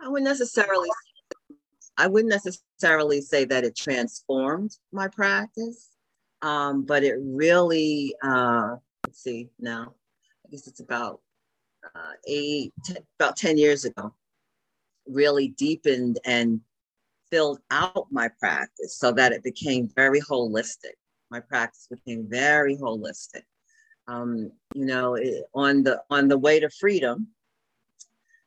I wouldn't necessarily I wouldn't necessarily say that it transformed my practice, um, but it really, uh, let's see now, I guess it's about uh, eight, ten, about 10 years ago, really deepened and filled out my practice so that it became very holistic. My practice became very holistic. Um, you know, it, on the on the way to freedom,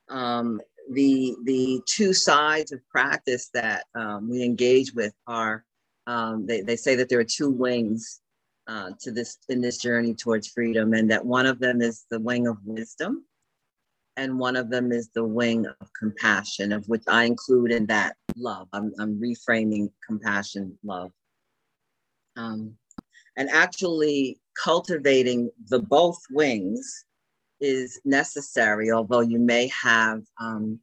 um, the the two sides of practice that um, we engage with are um, they, they say that there are two wings uh, to this in this journey towards freedom and that one of them is the wing of wisdom and one of them is the wing of compassion of which i include in that love. I'm, I'm reframing compassion love. Um, and actually cultivating the both wings is necessary, although you may have um,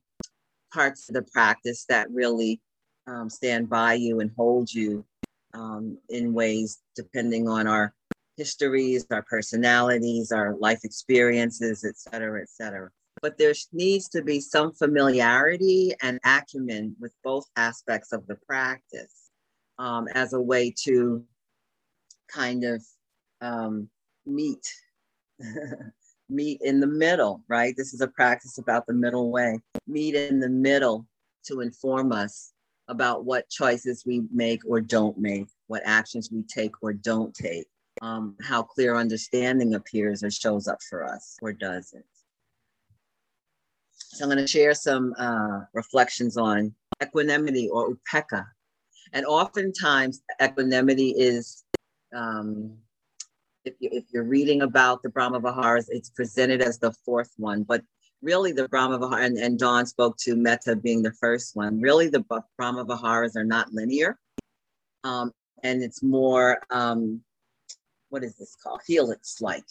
parts of the practice that really um, stand by you and hold you um, in ways depending on our histories, our personalities, our life experiences, et cetera, et cetera. But there needs to be some familiarity and acumen with both aspects of the practice um, as a way to kind of um, meet meet in the middle, right? This is a practice about the middle way. Meet in the middle to inform us about what choices we make or don't make, what actions we take or don't take, um, how clear understanding appears or shows up for us or doesn't. So I'm going to share some uh, reflections on equanimity or upekkha. And oftentimes, equanimity is um, if, you, if you're reading about the Brahma Viharas, it's presented as the fourth one, but really the Brahma Vihara, and, and Dawn spoke to Metta being the first one, really the Brahma Viharas are not linear. Um, and it's more, um, what is this called? Helix like,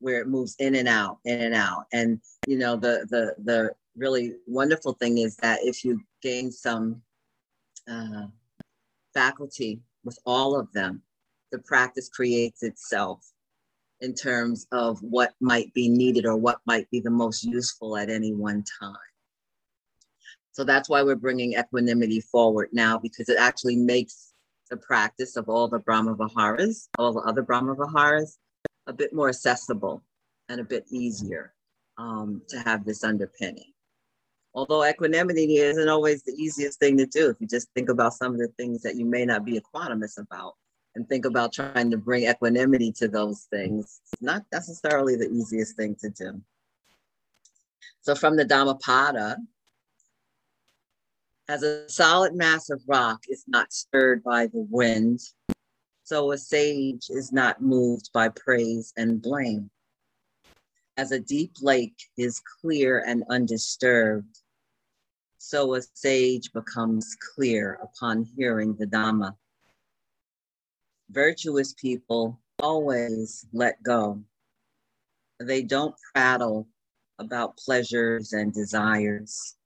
where it moves in and out, in and out. And, you know, the, the, the really wonderful thing is that if you gain some uh, faculty with all of them, the practice creates itself in terms of what might be needed or what might be the most useful at any one time. So that's why we're bringing equanimity forward now because it actually makes the practice of all the Brahma Viharas, all the other Brahma Viharas, a bit more accessible and a bit easier um, to have this underpinning. Although equanimity isn't always the easiest thing to do, if you just think about some of the things that you may not be equanimous about, and think about trying to bring equanimity to those things. It's not necessarily the easiest thing to do. So from the Dhammapada, as a solid mass of rock is not stirred by the wind, so a sage is not moved by praise and blame. As a deep lake is clear and undisturbed, so a sage becomes clear upon hearing the Dhamma virtuous people always let go. They don't prattle about pleasures and desires.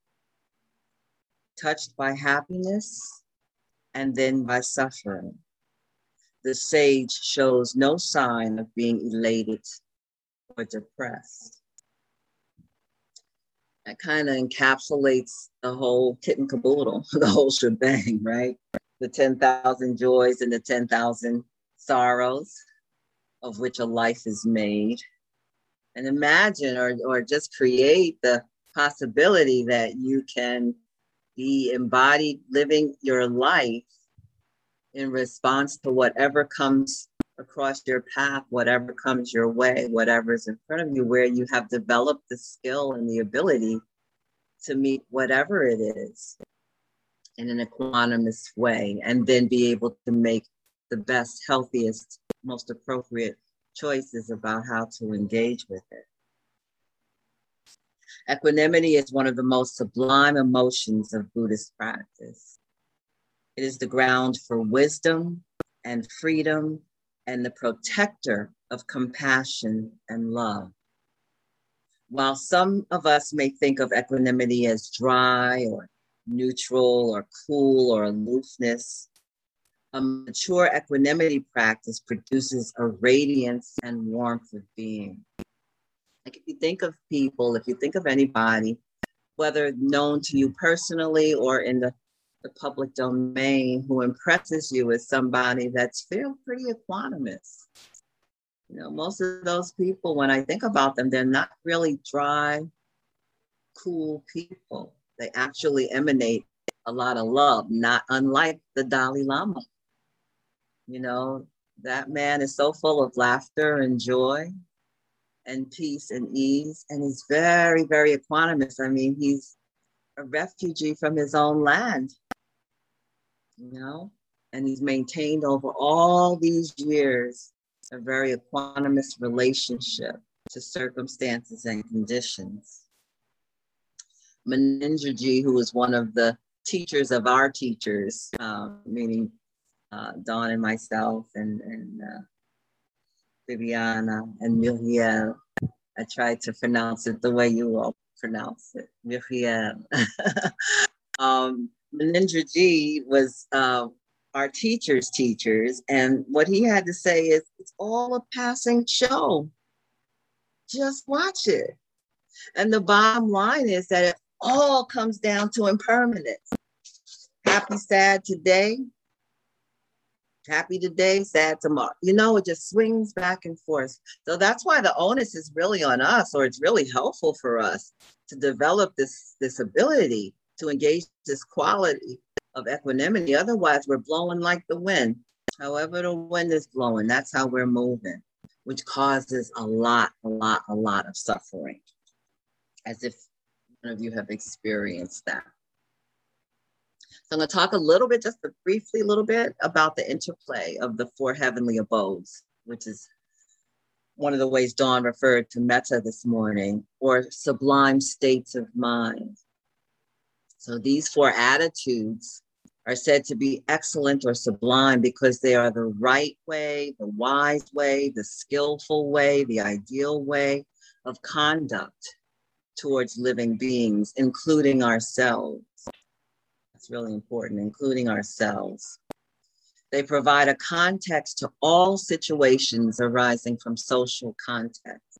Touched by happiness and then by suffering, the sage shows no sign of being elated or depressed. That kind of encapsulates the whole kit and caboodle, the whole shebang, right? The 10,000 joys and the 10,000 sorrows of which a life is made. And imagine or, or just create the possibility that you can be embodied living your life in response to whatever comes across your path, whatever comes your way, whatever is in front of you, where you have developed the skill and the ability to meet whatever it is in an equanimous way and then be able to make the best, healthiest, most appropriate choices about how to engage with it. Equanimity is one of the most sublime emotions of Buddhist practice. It is the ground for wisdom and freedom and the protector of compassion and love. While some of us may think of equanimity as dry or neutral or cool or aloofness. A mature equanimity practice produces a radiance and warmth of being. Like if you think of people, if you think of anybody whether known to you personally or in the, the public domain, who impresses you as somebody that's feel pretty equanimous. You know, most of those people, when I think about them, they're not really dry, cool people. They actually emanate a lot of love, not unlike the Dalai Lama. You know, that man is so full of laughter and joy and peace and ease. And he's very, very equanimous. I mean, he's a refugee from his own land, you know, and he's maintained over all these years a very equanimous relationship to circumstances and conditions. Munindraji, who was one of the teachers of our teachers, uh, meaning uh, Dawn and myself and, and uh, Viviana and Muriel. I tried to pronounce it the way you all pronounce it, Muriel. um, Munindraji was uh, our teachers' teachers, and what he had to say is, it's all a passing show. Just watch it. And the bottom line is that it all comes down to impermanence. Happy, sad today, happy today, sad tomorrow. You know, it just swings back and forth. So that's why the onus is really on us, or it's really helpful for us to develop this, this ability to engage this quality of equanimity. Otherwise, we're blowing like the wind. However, the wind is blowing, that's how we're moving, which causes a lot, a lot, a lot of suffering, as if of you have experienced that. So I'm going to talk a little bit, just briefly, a little bit about the interplay of the four heavenly abodes, which is one of the ways Dawn referred to metta this morning, or sublime states of mind. So these four attitudes are said to be excellent or sublime because they are the right way, the wise way, the skillful way, the ideal way of conduct towards living beings, including ourselves That's really important, including ourselves. They provide a context to all situations arising from social context.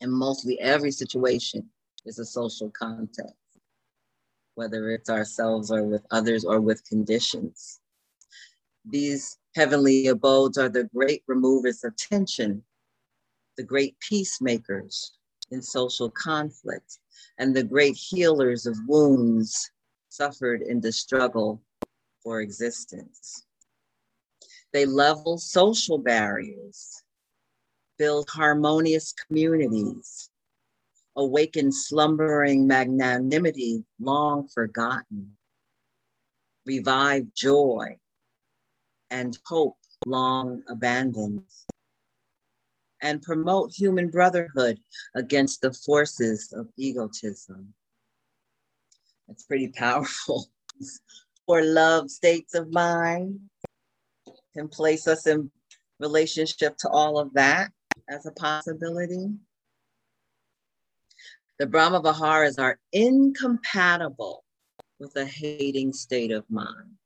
And mostly every situation is a social context, whether it's ourselves or with others or with conditions. These heavenly abodes are the great removers of tension, the great peacemakers in social conflict, and the great healers of wounds suffered in the struggle for existence. They level social barriers, build harmonious communities, awaken slumbering magnanimity long forgotten, revive joy and hope long abandoned, and promote human brotherhood against the forces of egotism. It's pretty powerful. or love states of mind can place us in relationship to all of that as a possibility. The Brahma Viharas are incompatible with a hating state of mind.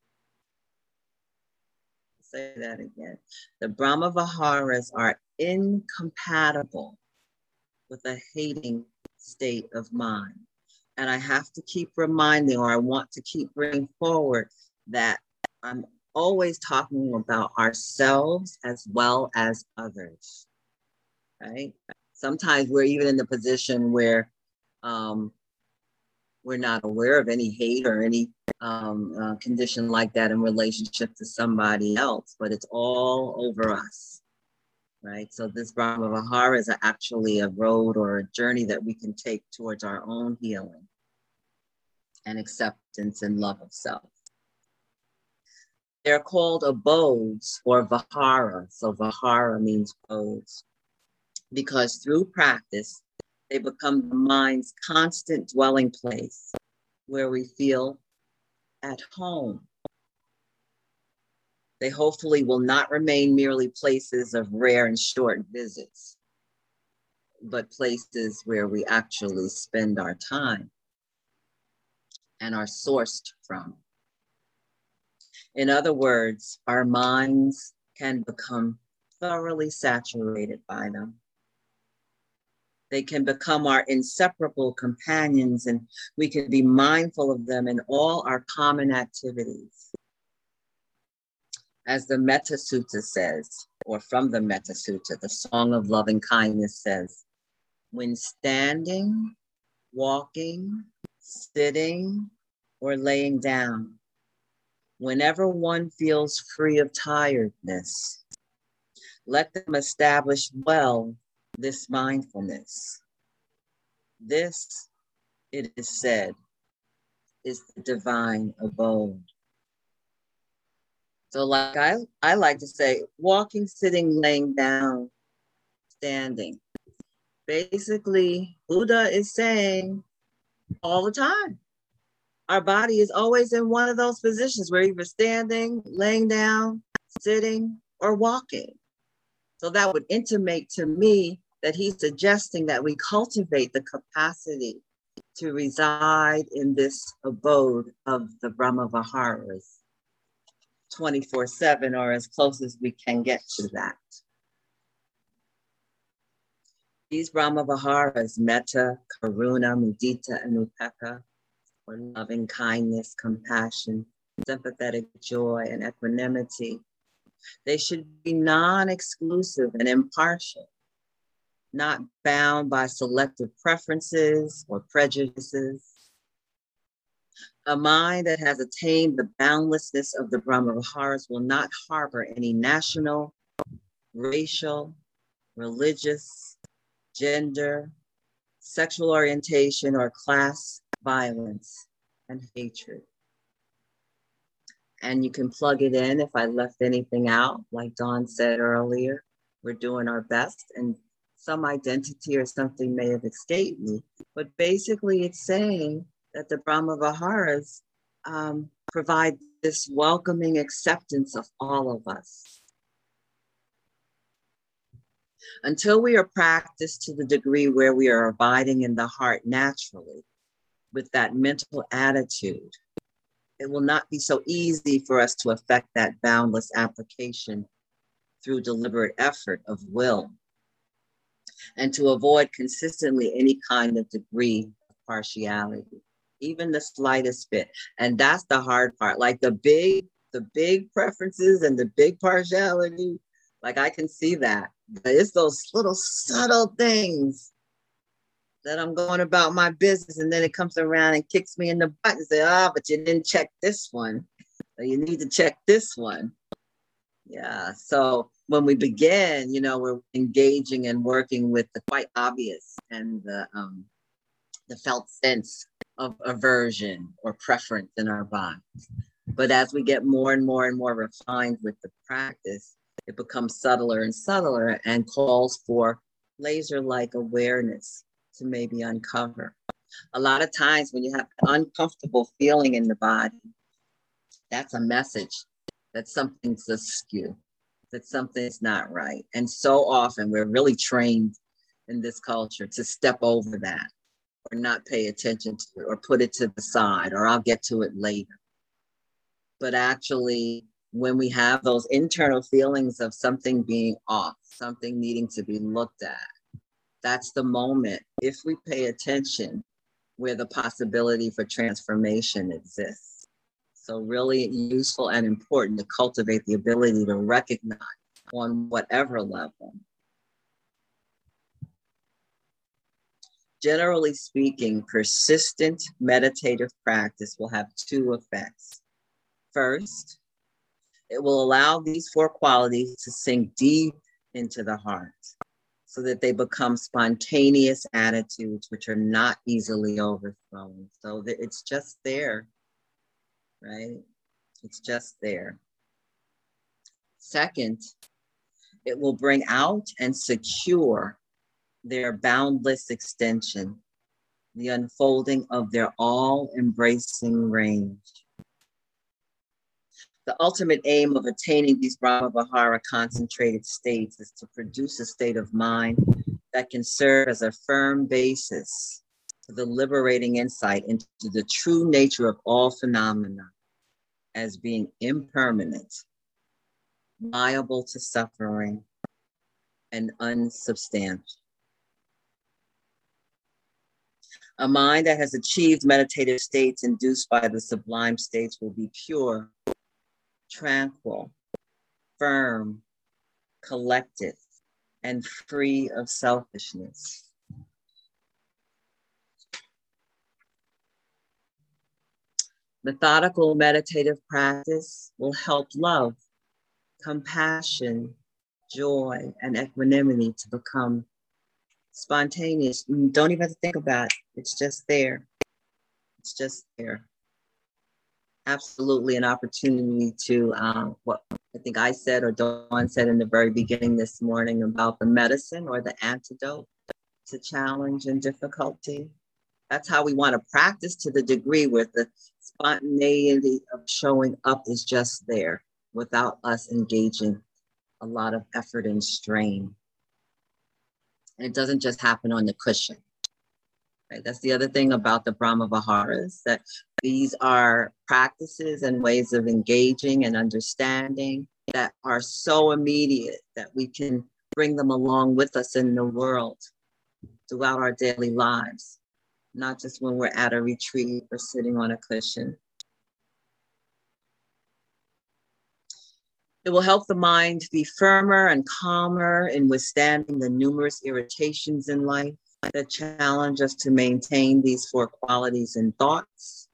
Say that again. The Brahma Viharas are incompatible with a hating state of mind. And I have to keep reminding, or I want to keep bringing forward that I'm always talking about ourselves as well as others, right? Sometimes we're even in the position where um, we're not aware of any hate or any um, uh, condition like that in relationship to somebody else, but it's all over us right? So this Brahma Vihara is actually a road or a journey that we can take towards our own healing and acceptance and love of self. They're called abodes or Vihara. So Vihara means abodes because through practice, they become the mind's constant dwelling place where we feel at home they hopefully will not remain merely places of rare and short visits, but places where we actually spend our time and are sourced from. In other words, our minds can become thoroughly saturated by them. They can become our inseparable companions, and we can be mindful of them in all our common activities. As the Metta Sutta says, or from the Metta Sutta, the Song of Loving Kindness says, when standing, walking, sitting, or laying down, whenever one feels free of tiredness, let them establish well this mindfulness. This, it is said, is the divine abode. So, like I, I like to say, walking, sitting, laying down, standing. Basically, Buddha is saying all the time. Our body is always in one of those positions. We're either standing, laying down, sitting, or walking. So that would intimate to me that he's suggesting that we cultivate the capacity to reside in this abode of the Brahma Viharas 24 7 or as close as we can get to that. These Brahma Viharas, metta, karuna, mudita, and upekkha, or loving kindness, compassion, sympathetic joy, and equanimity, they should be non exclusive and impartial, not bound by selective preferences or prejudices. A mind that has attained the boundlessness of the Brahma Viharas will not harbor any national, racial, religious, gender, sexual orientation, or class violence and hatred and you can plug it in if I left anything out. Like Dawn said earlier, we're doing our best and some identity or something may have escaped me. But basically, it's saying that the Brahma Viharas um, provide this welcoming acceptance of all of us. Until we are practiced to the degree where we are abiding in the heart naturally with that mental attitude it will not be so easy for us to affect that boundless application through deliberate effort of will and to avoid consistently any kind of degree of partiality even the slightest bit and that's the hard part like the big the big preferences and the big partiality like i can see that but it's those little subtle things that I'm going about my business, and then it comes around and kicks me in the butt and say, "Ah, oh, but you didn't check this one. So you need to check this one." Yeah. So when we begin, you know, we're engaging and working with the quite obvious and the um, the felt sense of aversion or preference in our bodies. But as we get more and more and more refined with the practice, it becomes subtler and subtler and calls for laser like awareness to maybe uncover. A lot of times when you have an uncomfortable feeling in the body, that's a message that something's askew, that something's not right. And so often we're really trained in this culture to step over that or not pay attention to it or put it to the side or I'll get to it later. But actually, when we have those internal feelings of something being off, something needing to be looked at, that's the moment, if we pay attention, where the possibility for transformation exists. So, really useful and important to cultivate the ability to recognize on whatever level. Generally speaking, persistent meditative practice will have two effects. First, it will allow these four qualities to sink deep into the heart so that they become spontaneous attitudes which are not easily overthrown. So that it's just there, right? It's just there. Second, it will bring out and secure their boundless extension, the unfolding of their all embracing range. The ultimate aim of attaining these Brahma Vihara concentrated states is to produce a state of mind that can serve as a firm basis the liberating insight into the true nature of all phenomena as being impermanent, liable to suffering, and unsubstantial. A mind that has achieved meditative states induced by the sublime states will be pure, tranquil, firm, collected, and free of selfishness. Methodical meditative practice will help love, compassion, joy, and equanimity to become spontaneous. You don't even have to think about it, it's just there. It's just there. Absolutely an opportunity to, um, what I think I said or Dawn said in the very beginning this morning about the medicine or the antidote to challenge and difficulty. That's how we want to practice to the degree where the spontaneity of showing up is just there without us engaging a lot of effort and strain. And it doesn't just happen on the cushion. Right? That's the other thing about the Brahma Viharas that these are practices and ways of engaging and understanding that are so immediate that we can bring them along with us in the world throughout our daily lives not just when we're at a retreat or sitting on a cushion. It will help the mind be firmer and calmer in withstanding the numerous irritations in life that challenge us to maintain these four qualities in thoughts,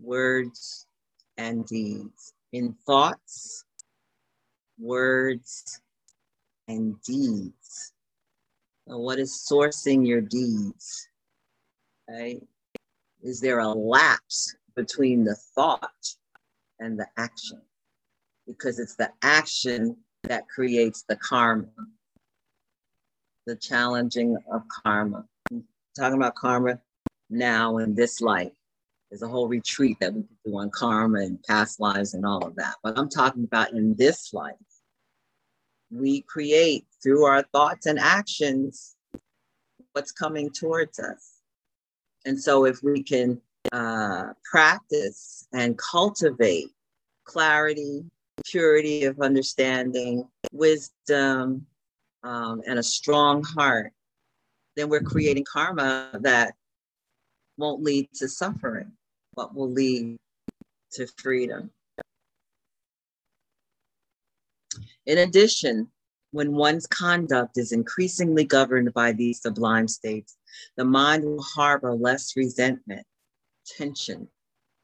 words, and deeds. In thoughts, words, and deeds. what is sourcing your deeds? Right? Is there a lapse between the thought and the action? Because it's the action that creates the karma, the challenging of karma. I'm talking about karma now in this life. There's a whole retreat that we can do on karma and past lives and all of that. But I'm talking about in this life. We create through our thoughts and actions what's coming towards us. And so, if we can uh, practice and cultivate clarity, purity of understanding, wisdom, um, and a strong heart, then we're creating karma that won't lead to suffering, but will lead to freedom. In addition, when one's conduct is increasingly governed by these sublime states, the mind will harbor less resentment, tension,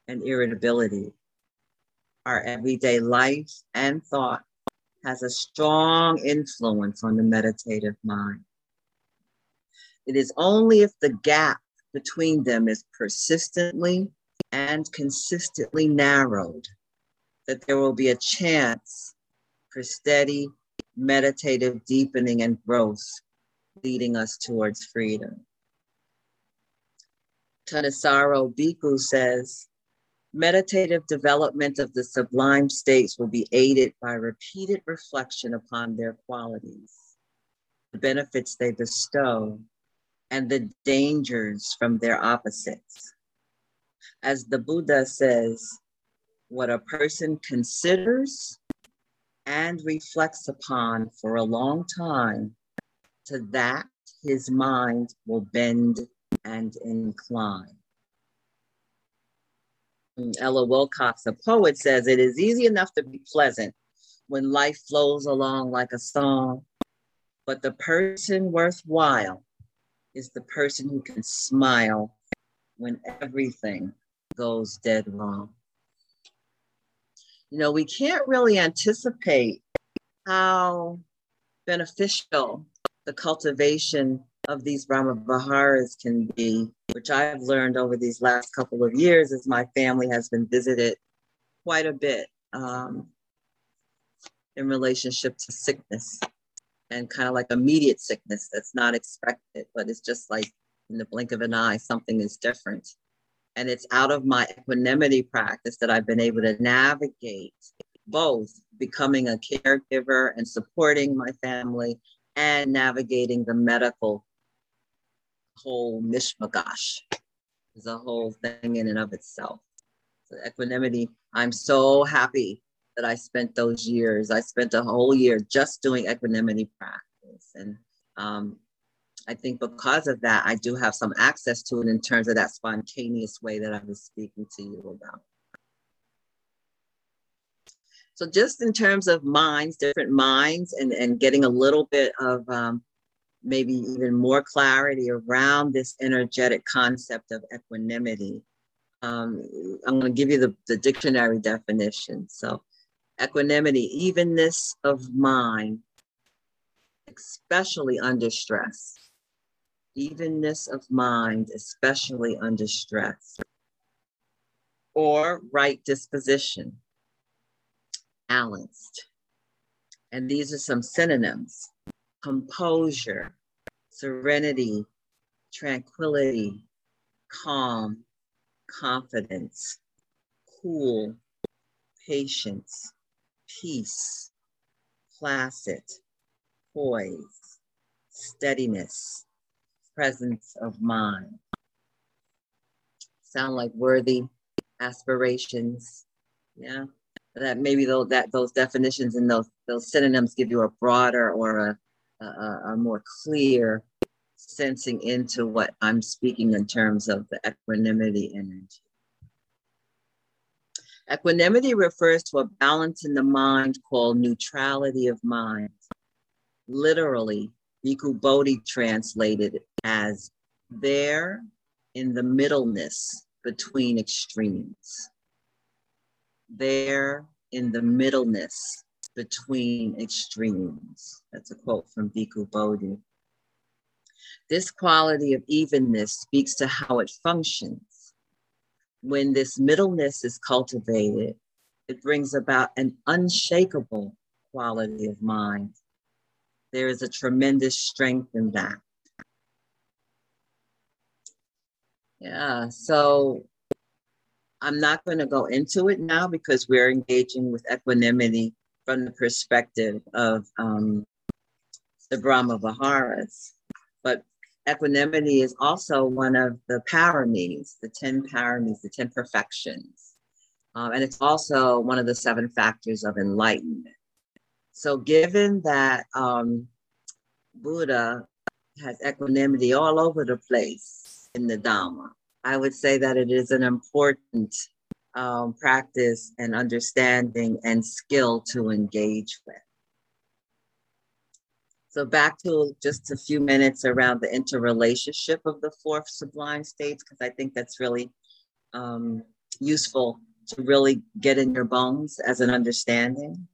and irritability. Our everyday life and thought has a strong influence on the meditative mind. It is only if the gap between them is persistently and consistently narrowed that there will be a chance for steady meditative deepening and growth leading us towards freedom. Thanissaro Bhikkhu says, meditative development of the sublime states will be aided by repeated reflection upon their qualities, the benefits they bestow, and the dangers from their opposites. As the Buddha says, what a person considers and reflects upon for a long time, to that his mind will bend and incline. Ella Wilcox, a poet, says it is easy enough to be pleasant when life flows along like a song, but the person worthwhile is the person who can smile when everything goes dead wrong you know, we can't really anticipate how beneficial the cultivation of these Brahma Viharas can be, which I've learned over these last couple of years as my family has been visited quite a bit um, in relationship to sickness and kind of like immediate sickness that's not expected, but it's just like in the blink of an eye, something is different. And it's out of my equanimity practice that I've been able to navigate both becoming a caregiver and supporting my family and navigating the medical whole mishmash is a whole thing in and of itself. So equanimity, I'm so happy that I spent those years. I spent a whole year just doing equanimity practice. And um, I think because of that, I do have some access to it in terms of that spontaneous way that I was speaking to you about. So just in terms of minds, different minds, and, and getting a little bit of um, maybe even more clarity around this energetic concept of equanimity. Um, I'm going to give you the, the dictionary definition. So equanimity, evenness of mind, especially under stress. Evenness of mind, especially under stress. Or right disposition, balanced. And these are some synonyms composure, serenity, tranquility, calm, confidence, cool, patience, peace, placid, poise, steadiness, presence of mind. Sound like worthy aspirations. Yeah. That maybe those that those definitions and those those synonyms give you a broader or a, a, a more clear sensing into what I'm speaking in terms of the equanimity energy. Equanimity refers to a balance in the mind called neutrality of mind. Literally, Bhikkhu Bodhi translated as there in the middleness between extremes. There in the middleness between extremes. That's a quote from Bhikkhu Bodhi. This quality of evenness speaks to how it functions. When this middleness is cultivated, it brings about an unshakable quality of mind. There is a tremendous strength in that. Yeah, so I'm not going to go into it now because we're engaging with equanimity from the perspective of um, the Brahma Viharas. But equanimity is also one of the paramis, the 10 paramis, the 10 perfections. Um, and it's also one of the seven factors of enlightenment. So, given that um, Buddha has equanimity all over the place in the Dhamma, I would say that it is an important um, practice and understanding and skill to engage with. So back to just a few minutes around the interrelationship of the four sublime states, because I think that's really um, useful to really get in your bones as an understanding.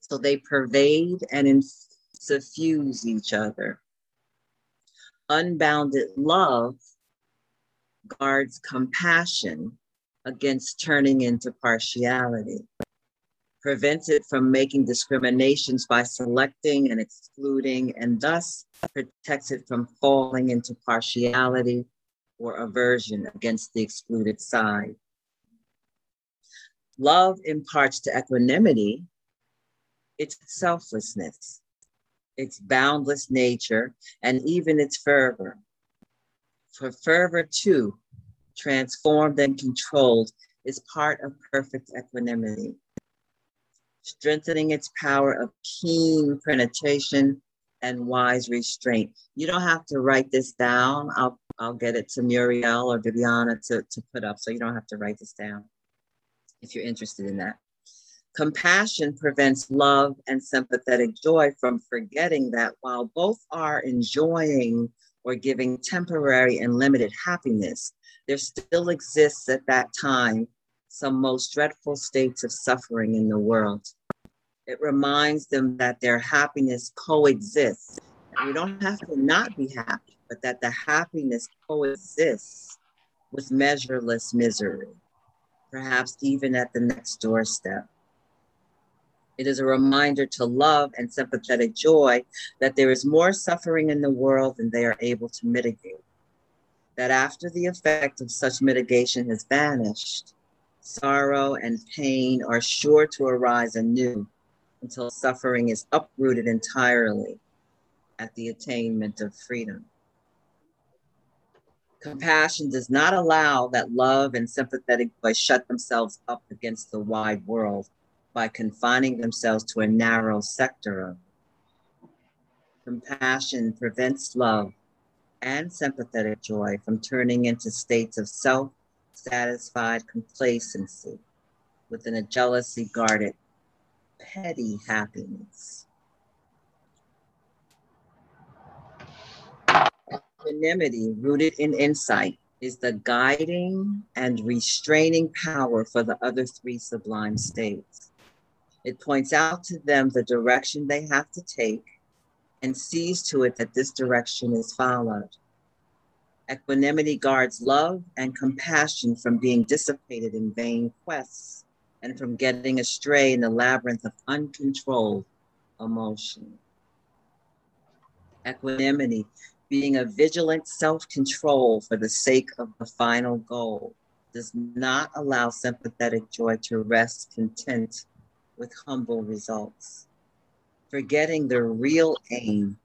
So they pervade and suffuse each other. Unbounded love guards compassion against turning into partiality prevents it from making discriminations by selecting and excluding, and thus protects it from falling into partiality or aversion against the excluded side. Love imparts to equanimity its selflessness, its boundless nature, and even its fervor. For fervor, too, transformed and controlled, is part of perfect equanimity strengthening its power of keen penetration and wise restraint. You don't have to write this down. I'll, I'll get it to Muriel or Viviana to, to put up, so you don't have to write this down if you're interested in that. Compassion prevents love and sympathetic joy from forgetting that while both are enjoying or giving temporary and limited happiness, there still exists at that time some most dreadful states of suffering in the world. It reminds them that their happiness coexists. We don't have to not be happy, but that the happiness coexists with measureless misery, perhaps even at the next doorstep. It is a reminder to love and sympathetic joy that there is more suffering in the world than they are able to mitigate. That after the effect of such mitigation has vanished, sorrow and pain are sure to arise anew until suffering is uprooted entirely at the attainment of freedom. Compassion does not allow that love and sympathetic joy shut themselves up against the wide world by confining themselves to a narrow sector of Compassion prevents love and sympathetic joy from turning into states of self satisfied complacency within a jealousy guarded, petty happiness. Equanimity rooted in insight is the guiding and restraining power for the other three sublime states. It points out to them the direction they have to take and sees to it that this direction is followed. Equanimity guards love and compassion from being dissipated in vain quests and from getting astray in the labyrinth of uncontrolled emotion. Equanimity being a vigilant self control for the sake of the final goal does not allow sympathetic joy to rest content with humble results, forgetting the real aim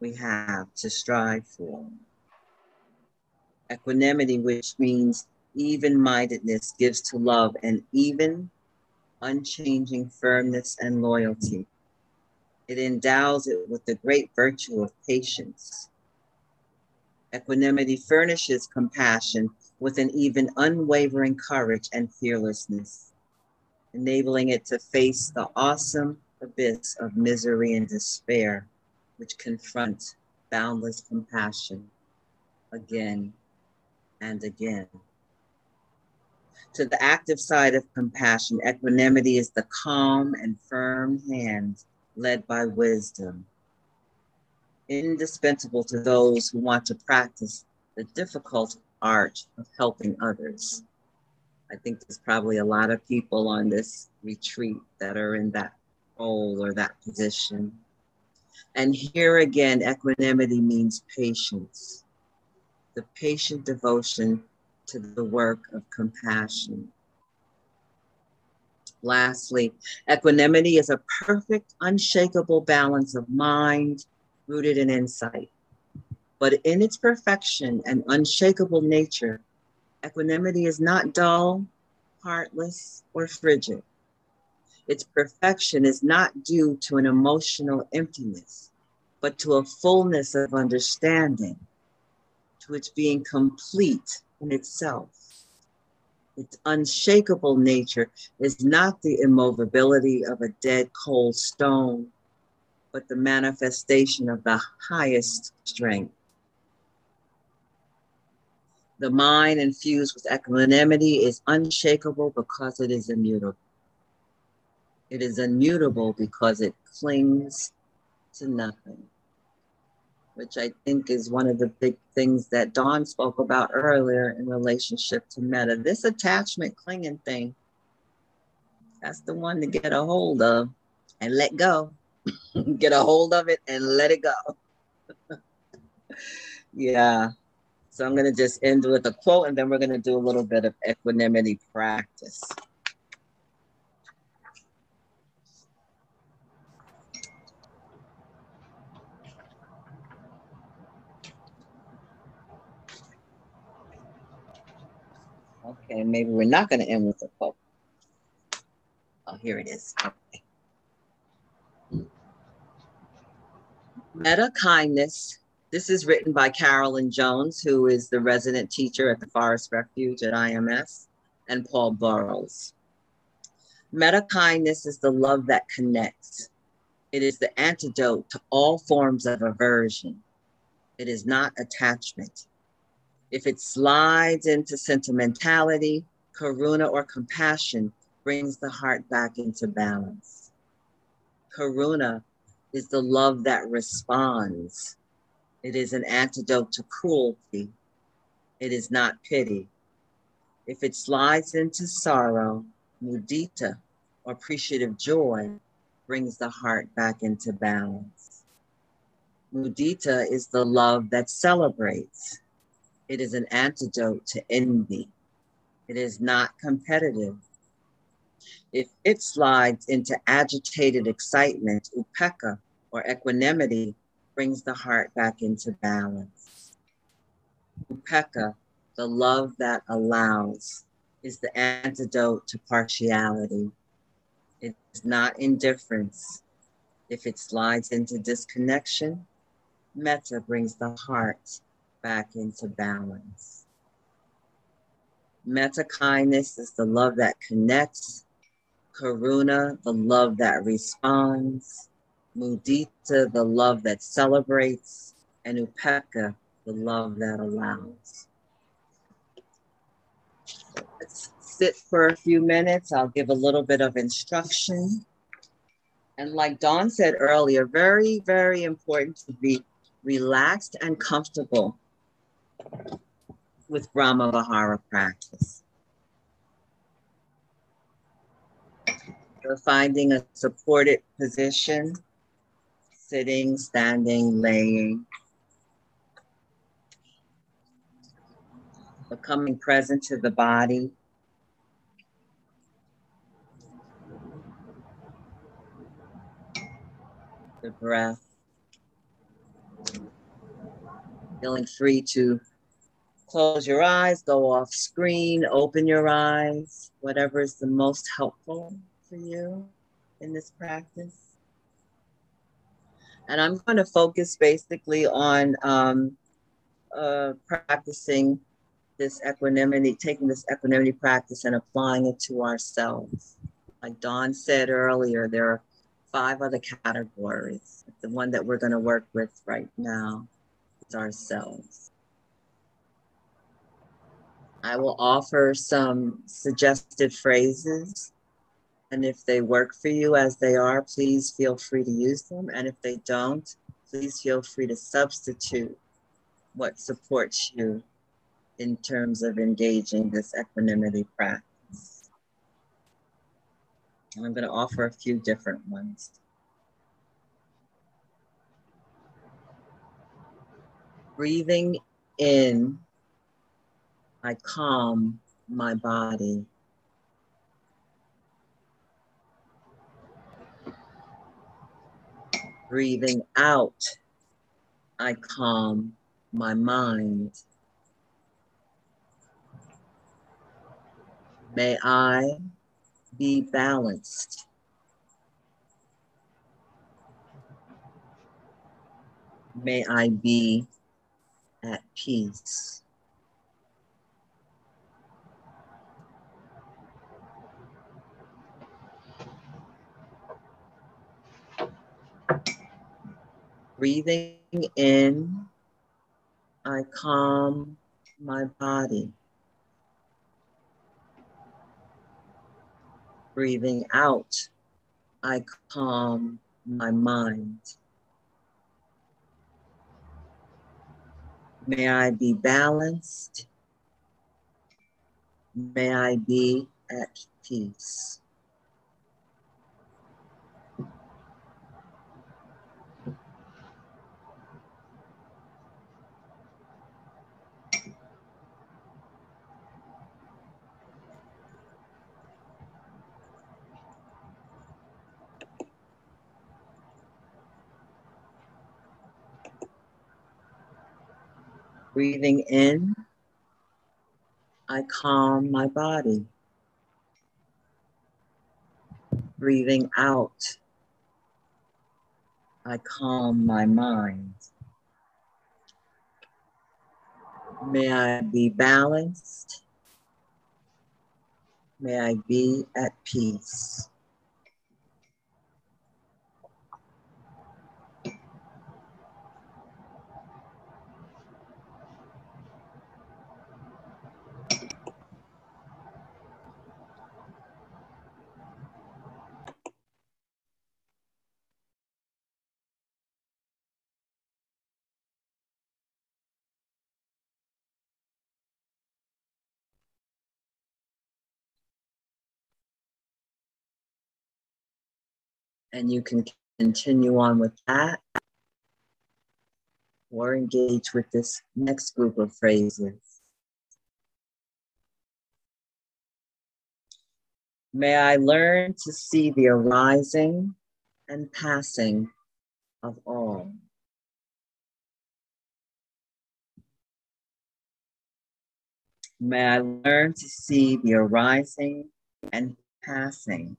we have to strive for. Equanimity, which means even mindedness, gives to love an even, unchanging firmness and loyalty. It endows it with the great virtue of patience Equanimity furnishes compassion with an even unwavering courage and fearlessness, enabling it to face the awesome abyss of misery and despair which confront boundless compassion again and again. To the active side of compassion, equanimity is the calm and firm hand led by wisdom indispensable to those who want to practice the difficult art of helping others. I think there's probably a lot of people on this retreat that are in that role or that position. And here again, equanimity means patience, the patient devotion to the work of compassion. Lastly, equanimity is a perfect, unshakable balance of mind, rooted in insight. But in its perfection and unshakable nature, equanimity is not dull, heartless, or frigid. Its perfection is not due to an emotional emptiness, but to a fullness of understanding, to its being complete in itself. Its unshakable nature is not the immovability of a dead cold stone but the manifestation of the highest strength. The mind infused with equanimity is unshakable because it is immutable. It is immutable because it clings to nothing, which I think is one of the big things that Dawn spoke about earlier in relationship to metta. This attachment clinging thing, that's the one to get a hold of and let go. get a hold of it and let it go. yeah. So I'm going to just end with a quote and then we're going to do a little bit of equanimity practice. Okay, maybe we're not going to end with a quote. Oh, here it is. Okay. Metta Kindness. This is written by Carolyn Jones, who is the resident teacher at the Forest Refuge at IMS, and Paul Burrows. Metta Kindness is the love that connects. It is the antidote to all forms of aversion. It is not attachment. If it slides into sentimentality, karuna, or compassion, brings the heart back into balance. Karuna is the love that responds. It is an antidote to cruelty. It is not pity. If it slides into sorrow, mudita, or appreciative joy, brings the heart back into balance. Mudita is the love that celebrates. It is an antidote to envy. It is not competitive. If it slides into agitated excitement, upekkha, or equanimity, brings the heart back into balance. Upekkha, the love that allows, is the antidote to partiality. It's not indifference. If it slides into disconnection, Metta brings the heart back into balance. Metta kindness is the love that connects. Karuna, the love that responds. Mudita, the love that celebrates. And Upekkha, the love that allows. Let's sit for a few minutes. I'll give a little bit of instruction. And like Dawn said earlier, very, very important to be relaxed and comfortable with Brahma Vihara practice. You're finding a supported position, sitting, standing, laying. Becoming present to the body. The breath. Feeling free to close your eyes, go off screen, open your eyes, whatever is the most helpful for you in this practice. And I'm going to focus basically on um, uh, practicing this equanimity, taking this equanimity practice and applying it to ourselves. Like Dawn said earlier, there are five other categories. The one that we're going to work with right now is ourselves. I will offer some suggested phrases. And if they work for you as they are, please feel free to use them. And if they don't, please feel free to substitute what supports you in terms of engaging this equanimity practice. And I'm going to offer a few different ones. breathing in, I calm my body. Breathing out, I calm my mind. May I be balanced. May I be at peace. Breathing in, I calm my body. Breathing out, I calm my mind. May I be balanced. May I be at peace. Breathing in, I calm my body. Breathing out, I calm my mind. May I be balanced. May I be at peace. And you can continue on with that or engage with this next group of phrases. May I learn to see the arising and passing of all. May I learn to see the arising and passing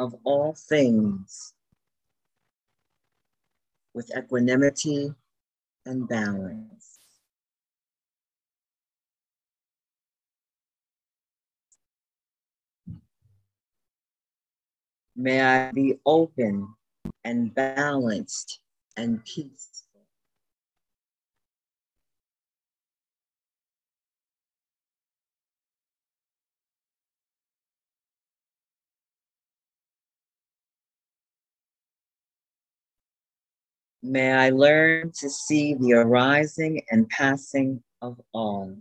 of all things with equanimity and balance. May I be open and balanced and peaceful. May I learn to see the arising and passing of all.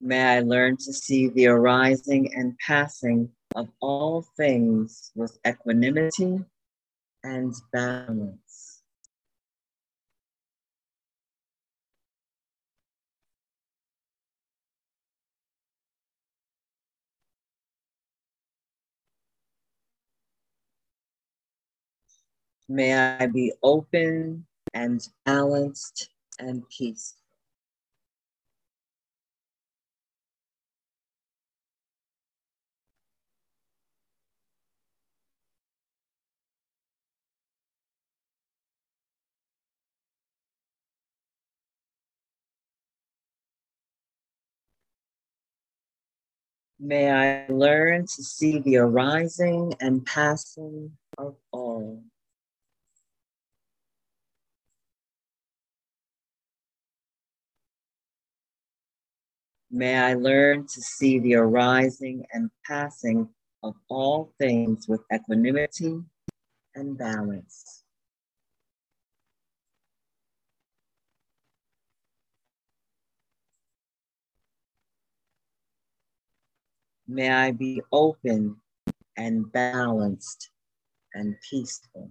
May I learn to see the arising and passing of all things with equanimity and balance. May I be open and balanced and peaceful. May I learn to see the arising and passing of all. May I learn to see the arising and passing of all things with equanimity and balance. May I be open and balanced and peaceful.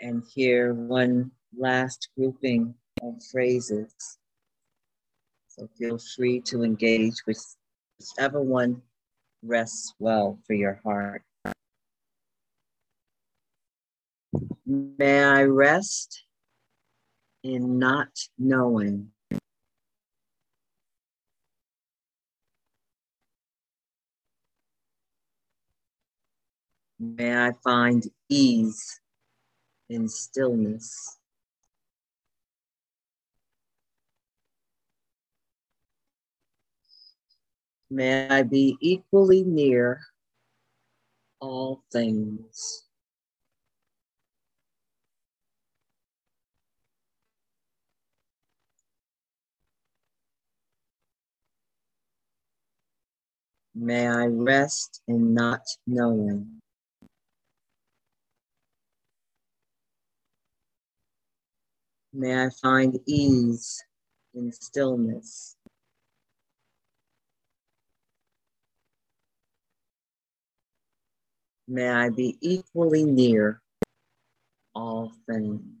And here, one last grouping of phrases. So feel free to engage with whichever one rests well for your heart. May I rest in not knowing. May I find ease in stillness. May I be equally near all things. May I rest in not knowing. May I find ease in stillness. May I be equally near all things.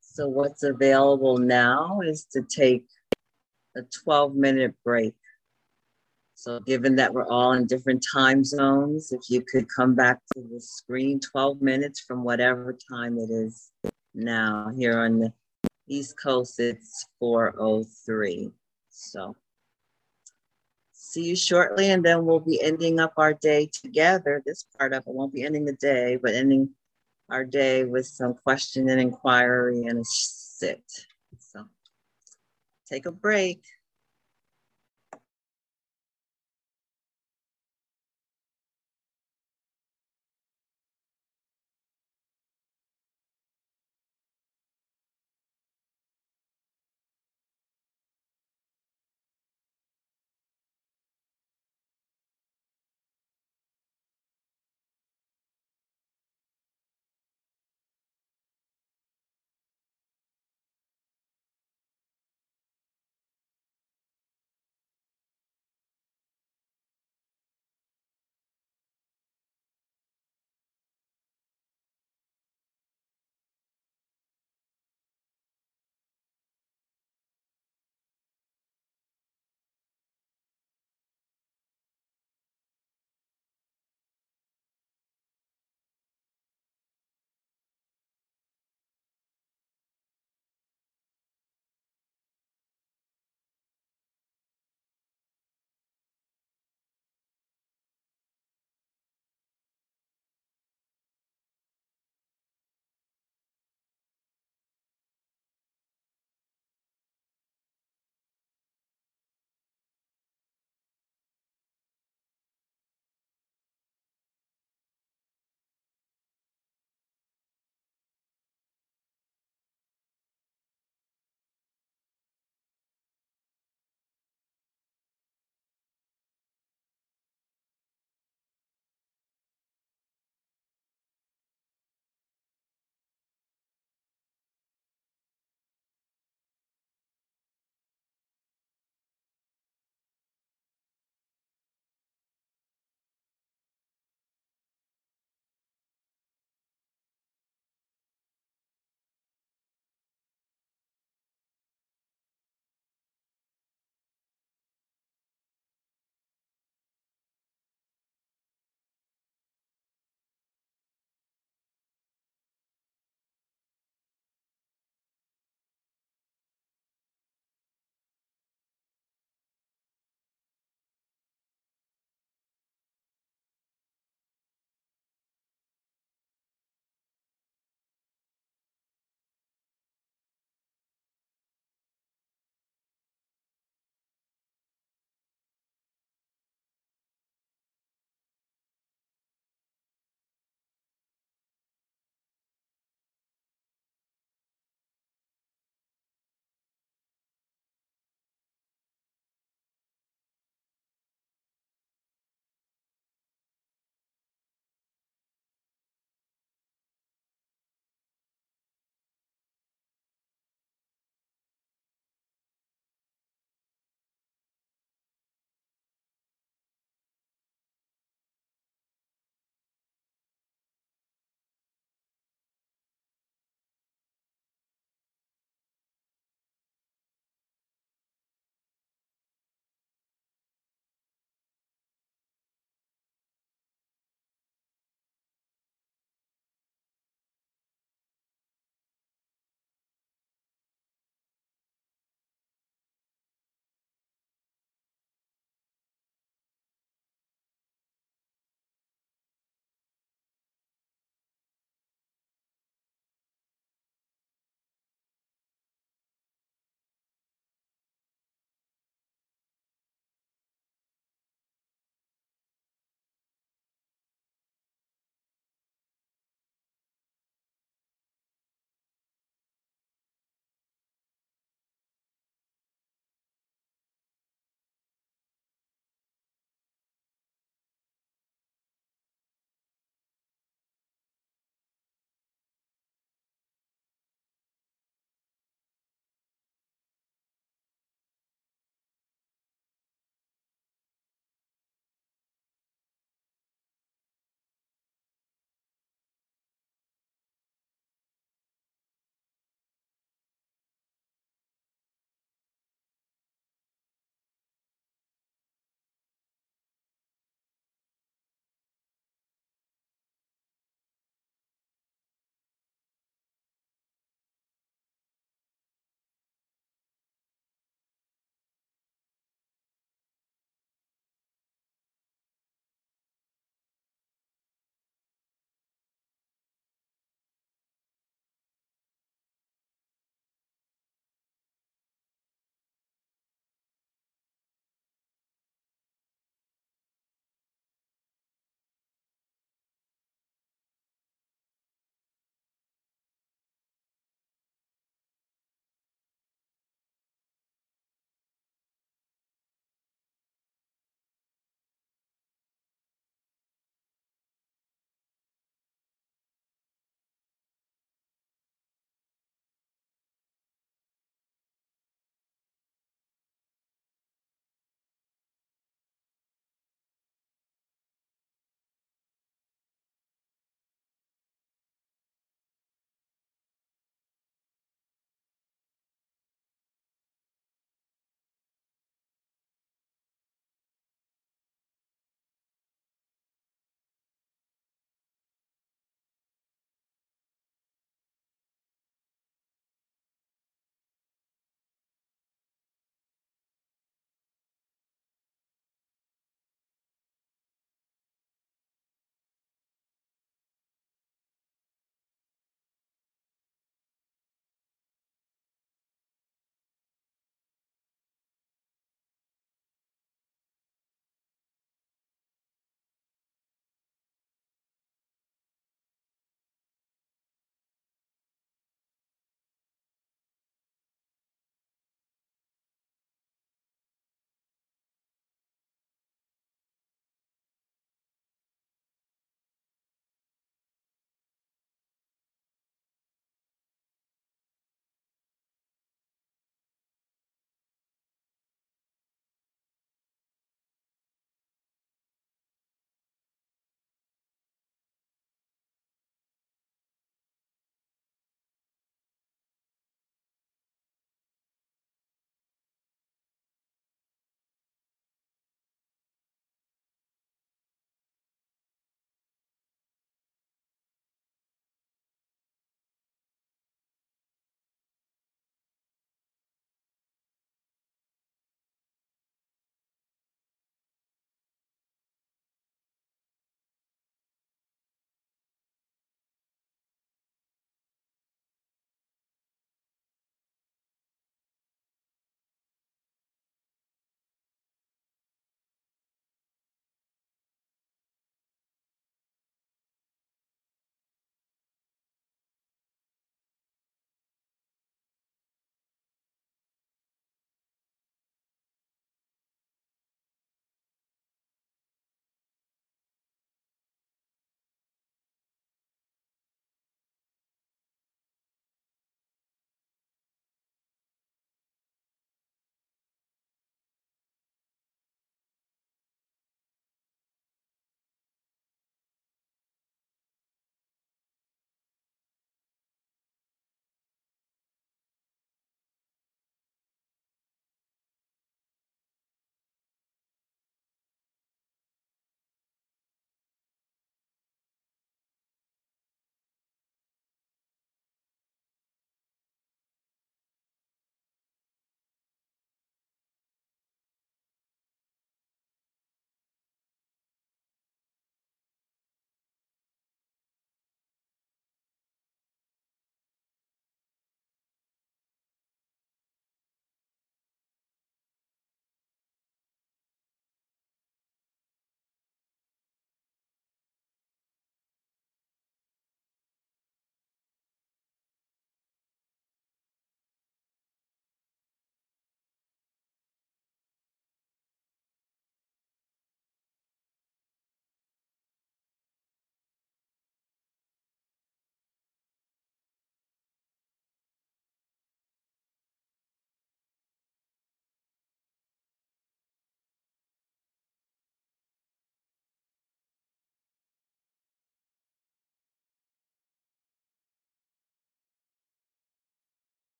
So what's available now is to take a 12 minute break. So given that we're all in different time zones, if you could come back to the screen 12 minutes from whatever time it is now here on the East Coast, it's 403. So see you shortly and then we'll be ending up our day together. This part of it won't be ending the day, but ending our day with some question and inquiry and a sit. So take a break.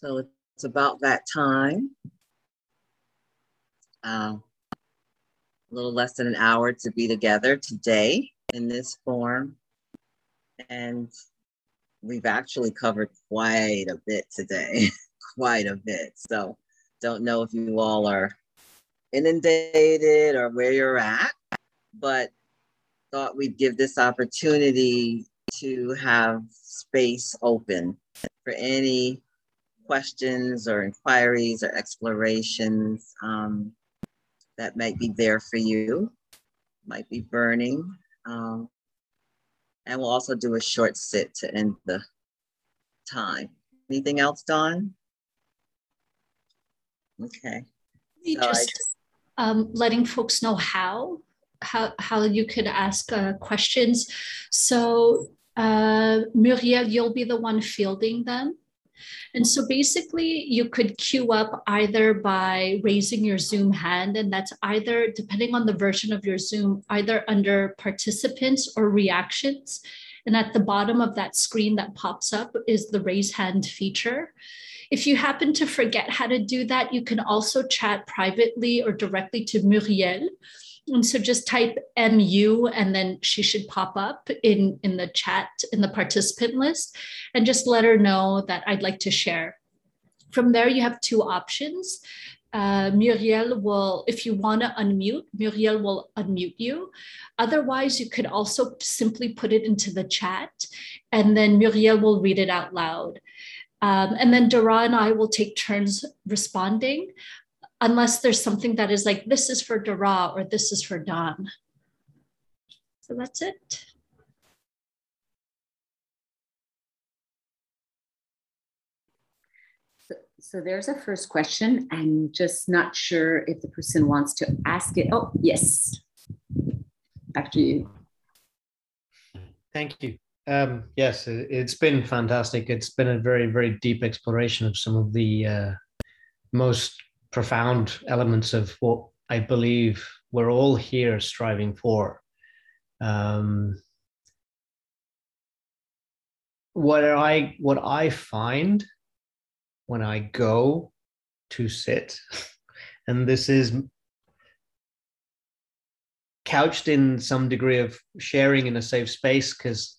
So it's about that time. Uh, a little less than an hour to be together today in this form. And we've actually covered quite a bit today, quite a bit. So don't know if you all are inundated or where you're at, but thought we'd give this opportunity to have space open for any questions or inquiries or explorations um, that might be there for you, might be burning. Um, and we'll also do a short sit to end the time. Anything else, Dawn? Okay. So just, just um, letting folks know how how how you could ask uh, questions. So uh, Muriel, you'll be the one fielding them. And so basically, you could queue up either by raising your Zoom hand, and that's either, depending on the version of your Zoom, either under participants or reactions. And at the bottom of that screen that pops up is the raise hand feature. If you happen to forget how to do that, you can also chat privately or directly to Muriel. And so just type MU and then she should pop up in, in the chat, in the participant list, and just let her know that I'd like to share. From there, you have two options. Uh, Muriel will, if you want to unmute, Muriel will unmute you. Otherwise, you could also simply put it into the chat and then Muriel will read it out loud. Um, and then Dara and I will take turns responding unless there's something that is like, this is for Dara or this is for Dawn. So that's it. So, so there's a first question. I'm just not sure if the person wants to ask it. Oh, yes. Back to you. Thank you. Um, yes, it's been fantastic. It's been a very, very deep exploration of some of the uh, most profound elements of what I believe we're all here striving for. Um, what I what I find when I go to sit, and this is couched in some degree of sharing in a safe space because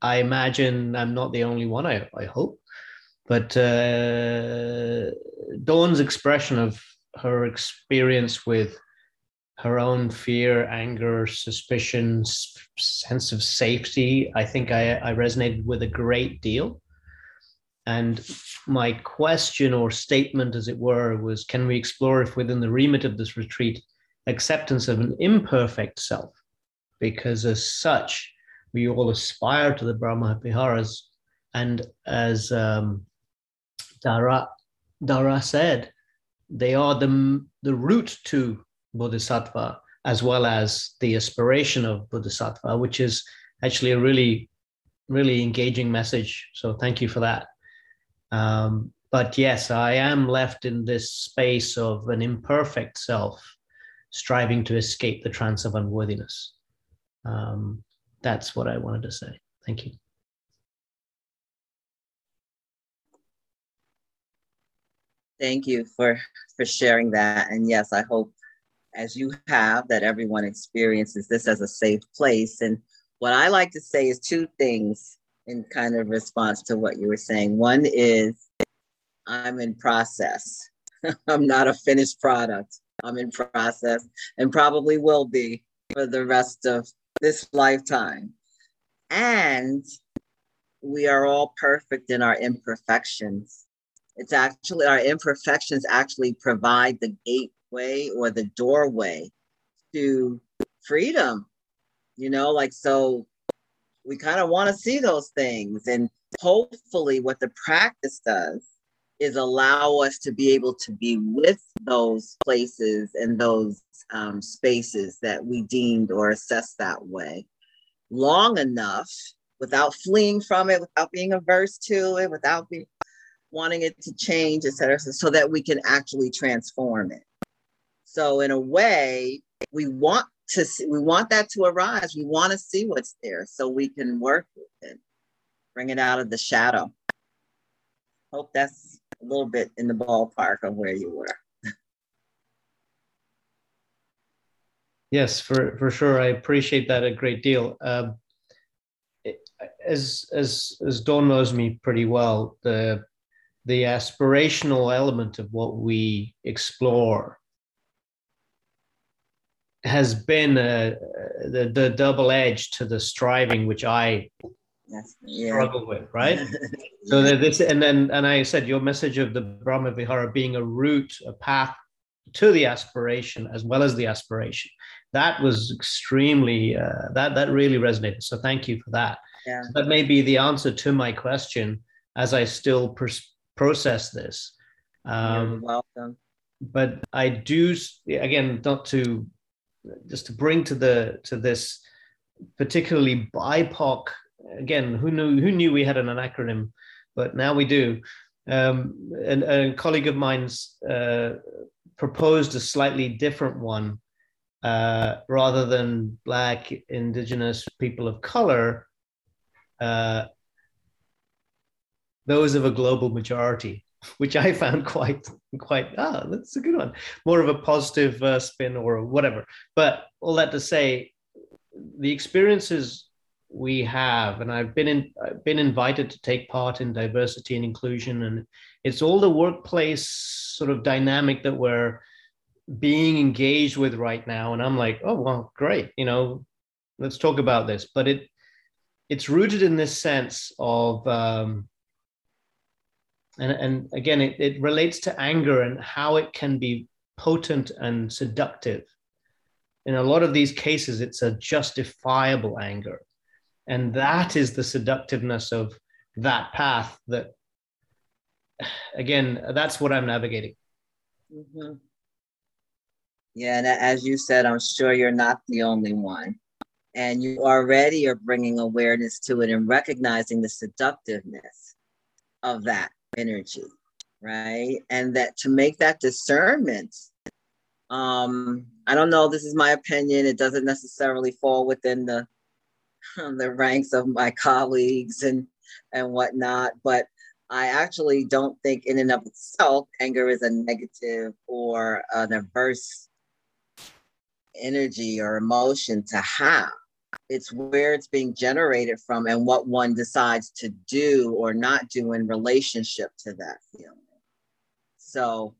I imagine I'm not the only one. I, I hope but uh, Dawn's expression of her experience with her own fear, anger, suspicion, sense of safety, I think I, I resonated with a great deal. And my question or statement, as it were, was can we explore if within the remit of this retreat, acceptance of an imperfect self? Because as such, we all aspire to the Brahma Viharas. And as um, Dara, Dara said, they are the, the route to Bodhisattva as well as the aspiration of Bodhisattva, which is actually a really, really engaging message. So thank you for that. Um, but yes, I am left in this space of an imperfect self, striving to escape the trance of unworthiness. Um, that's what I wanted to say. Thank you. Thank you for for sharing that. And yes, I hope as you have that everyone experiences this as a safe place. And what I like to say is two things in kind of response to what you were saying. One is I'm in process. I'm not a finished product. I'm in process and probably will be for the rest of this lifetime. And we are all perfect in our imperfections. It's actually our imperfections actually provide the gateway or the doorway to freedom. You know, like so we kind of want to see those things. And hopefully, what the practice does is allow us to be able to be with those places and those um, spaces that we deemed or assessed that way long enough without fleeing from it, without being averse to it, without being wanting it to change, et cetera, so that we can actually transform it. So in a way, we want to see, we want that to arise. We want to see what's there so we can work with it, bring it out of the shadow. Hope that's a little bit in the ballpark of where you were. Yes, for, for sure. I appreciate that a great deal. Um, as as as Dawn knows me pretty well, the the aspirational element of what we explore has been uh, the the double edge to the striving which I Yes. Yeah. struggle with, right? so that this and then and I said your message of the Brahma Vihara being a route, a path to the aspiration as well as the aspiration. That was extremely uh, that that really resonated. So thank you for that. Yeah. So that may be the answer to my question as I still pers- process this. You're Um, welcome. but I do again not to just to bring to the to this particularly BIPOC again who knew who knew we had an acronym but now we do um, and a colleague of mine's uh, proposed a slightly different one uh, rather than black indigenous people of color uh, those of a global majority which I found quite quite ah that's a good one. More of a positive uh, spin or whatever. But all that to say the experiences we have and I've been in I've been invited to take part in diversity and inclusion and it's all the workplace sort of dynamic that we're being engaged with right now. And I'm like oh well great you know let's talk about this. But it it's rooted in this sense of um, and, and again it, it relates to anger and how it can be potent and seductive in a lot of these cases it's a justifiable anger and that is the seductiveness of that path that again that's what i'm navigating Mhm. Yeah, and as you said, I'm sure you're not the only one. And you already are bringing awareness to it and recognizing the seductiveness of that energy, right? And that to make that discernment, um, I don't know, this is my opinion. It doesn't necessarily fall within the the ranks of my colleagues and and whatnot, but I actually don't think in and of itself anger is a negative or an adverse energy or emotion to have. It's where it's being generated from and what one decides to do or not do in relationship to that feeling. So,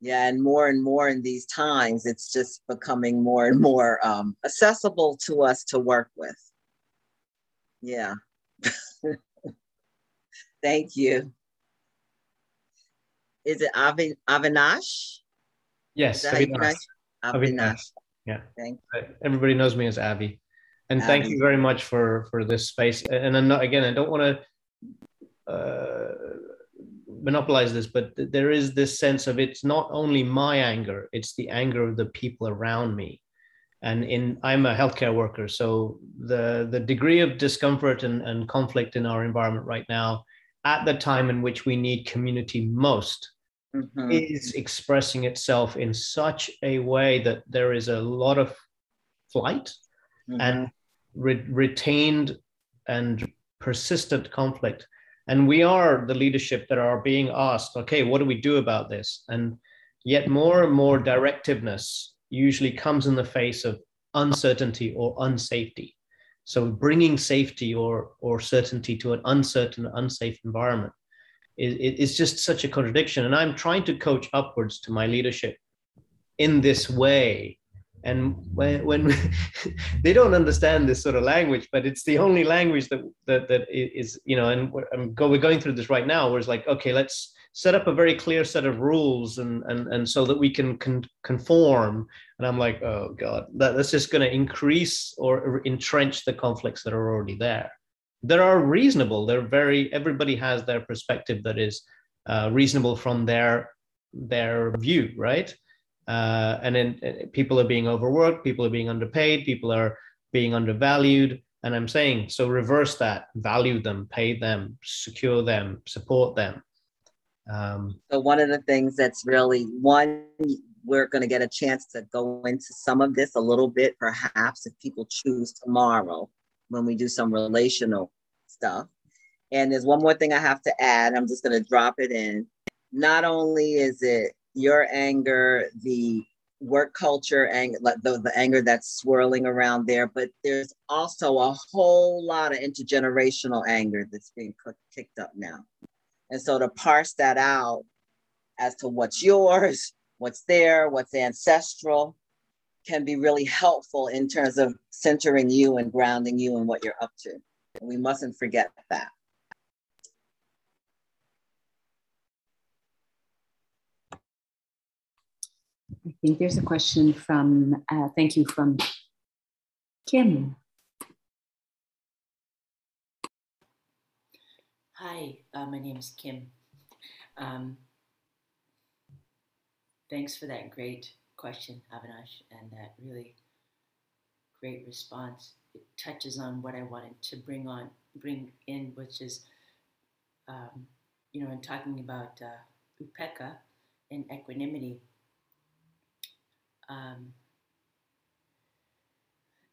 yeah, and more and more in these times, it's just becoming more and more um, accessible to us to work with. Yeah. Thank you. Is it Avi- Avinash? yes Avinash. Avinash. Avinash. Yeah. Thank everybody knows me as Abby. And thank you very much for for this space. And I'm not, again, I don't want to uh, monopolize this, but th- there is this sense of it's not only my anger; it's the anger of the people around me. And in I'm a healthcare worker, so the the degree of discomfort and, and conflict in our environment right now, at the time in which we need community most, Mhm. is expressing itself in such a way that there is a lot of flight Mhm. and re- retained and persistent conflict. And we are the leadership that are being asked, okay, what do we do about this? And yet more and more directiveness usually comes in the face of uncertainty or unsafety. So bringing safety or, or certainty to an uncertain, unsafe environment is, is just such a contradiction. And I'm trying to coach upwards to my leadership in this way and when, when they don't understand this sort of language but it's the only language that that, that is you know and we're, I'm go, we're going through this right now where it's like okay let's set up a very clear set of rules and and, and so that we can con- conform. And i'm like oh god that, that's just going to increase or entrench the conflicts that are already there. That are reasonable they're very everybody has their perspective that is uh, reasonable from their their view right uh, and then uh, people are being overworked people are being underpaid people are being undervalued and i'm saying so reverse that value them pay them secure them support them um, So one of the things that's really one, we're going to get a chance to go into some of this a little bit, perhaps if people choose tomorrow when we do some relational stuff. And there's one more thing I have to add. I'm just going to drop it in. Not only is it your anger, the work culture anger, the, the anger that's swirling around there, but there's also a whole lot of intergenerational anger that's being kicked up now. And so to parse that out as to what's yours, what's there, what's ancestral, can be really helpful in terms of centering you and grounding you and what you're up to. We mustn't forget that. Think there's a question from, uh, thank you, from Kim. Hi, uh, my name is Kim. Um, thanks for that great question, Avinash, and that really great response. It touches on what I wanted to bring on, bring in, which is, um, you know, in talking about uh, upekkha and equanimity. Um,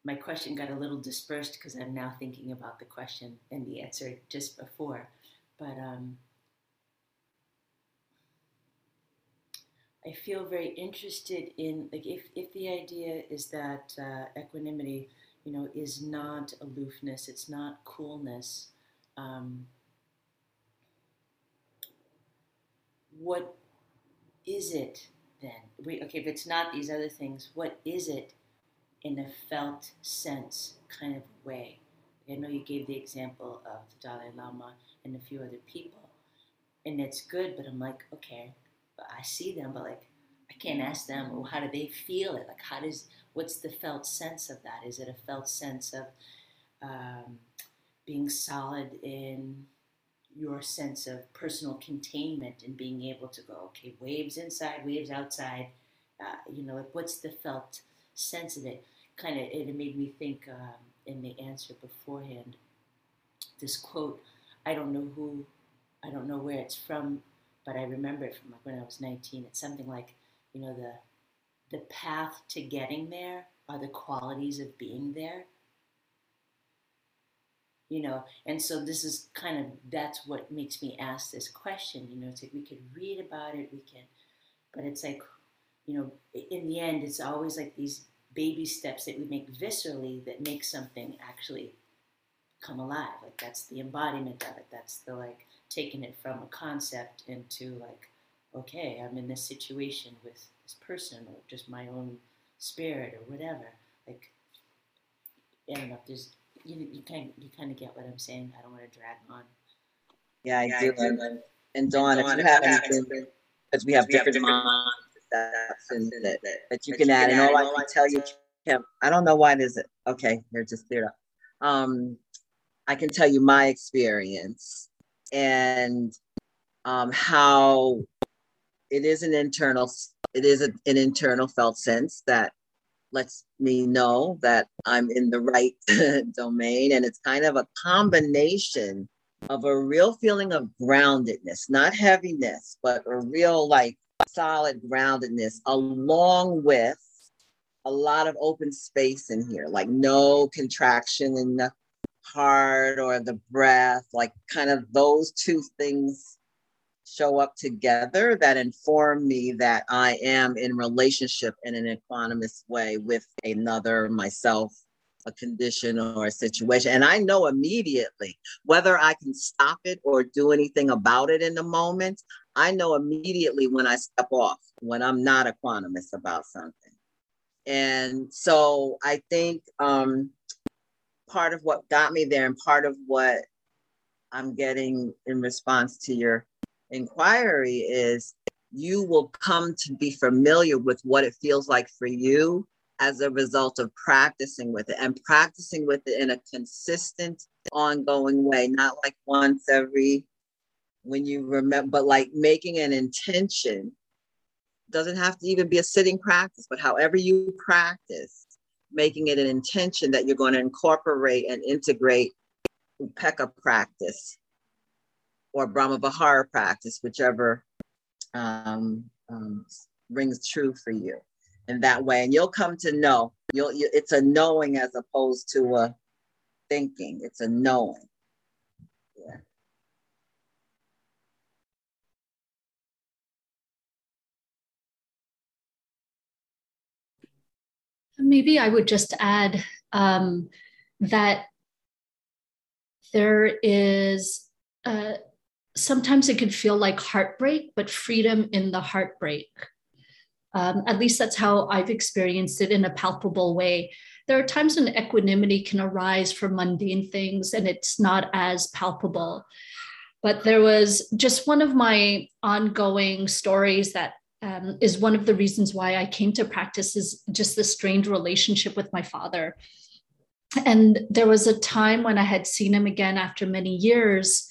my question got a little dispersed because I'm now thinking about the question and the answer just before. But um, I feel very interested in like if, if the idea is that uh, equanimity, you know, is not aloofness, it's not coolness. Um, what is it then? We, okay, if it's not these other things, what is it in a felt sense kind of way? I know you gave the example of the Dalai Lama and a few other people, and it's good, but I'm like, okay, but I see them, but like I can't ask them, well, how do they feel it? Like, how does what's the felt sense of that? Is it a felt sense of um, being solid in your sense of personal containment and being able to go, okay, waves inside, waves outside. Uh, you know, like what's the felt sense of it? Kind of, it made me think um, in the answer beforehand. This quote, I don't know who, I don't know where it's from, but I remember it from like when I was 19. It's something like, you know, the the path to getting there are the qualities of being there. You know, and so this is kind of that's what makes me ask this question. You know, it's like we could read about it, we can, but it's like, you know, in the end, it's always like these baby steps that we make viscerally that make something actually come alive. Like that's the embodiment of it. That's the like taking it from a concept into like, okay, I'm in this situation with this person or just my own spirit or whatever. Like, I don't know. There's you you kind you kind of get what I'm saying. I don't want to drag on. Yeah, I yeah, do. I do. And Dawn, if you have anything, because we have different minds that, that you can add, and all I can tell you, Kim, I don't know why this it. Okay, they're just cleared up. Um, I can tell you my experience and um, how it is an internal it is a, an internal felt sense that lets me know that i'm in the right domain. And it's kind of a combination of a real feeling of groundedness not heaviness but a real like solid groundedness along with a lot of open space in here like no contraction in the heart or the breath like kind of those two things show up together that inform me that I am in relationship in an equanimous way with another, myself, a condition or a situation. And I know immediately whether I can stop it or do anything about it in the moment. I know immediately when I step off, when I'm not equanimous about something. And so I think um, part of what got me there and part of what I'm getting in response to your inquiry is you will come to be familiar with what it feels like for you as a result of practicing with it and practicing with it in a consistent, ongoing way, not like once every when you remember, but like making an intention. Doesn't have to even be a sitting practice, but however you practice, making it an intention that you're going to incorporate and integrate upekkha practice or Brahma Vihara practice, whichever um, um, rings true for you. in that way, and you'll come to know. You'll you, it's a knowing as opposed to a thinking. It's a knowing. Yeah. Maybe I would just add um, that there is. Uh, sometimes it could feel like heartbreak, but freedom in the heartbreak. Um, at least that's how I've experienced it in a palpable way. There are times when equanimity can arise from mundane things and it's not as palpable. But there was just one of my ongoing stories that um, is one of the reasons why I came to practice is just the strained relationship with my father. And there was a time when I had seen him again after many years,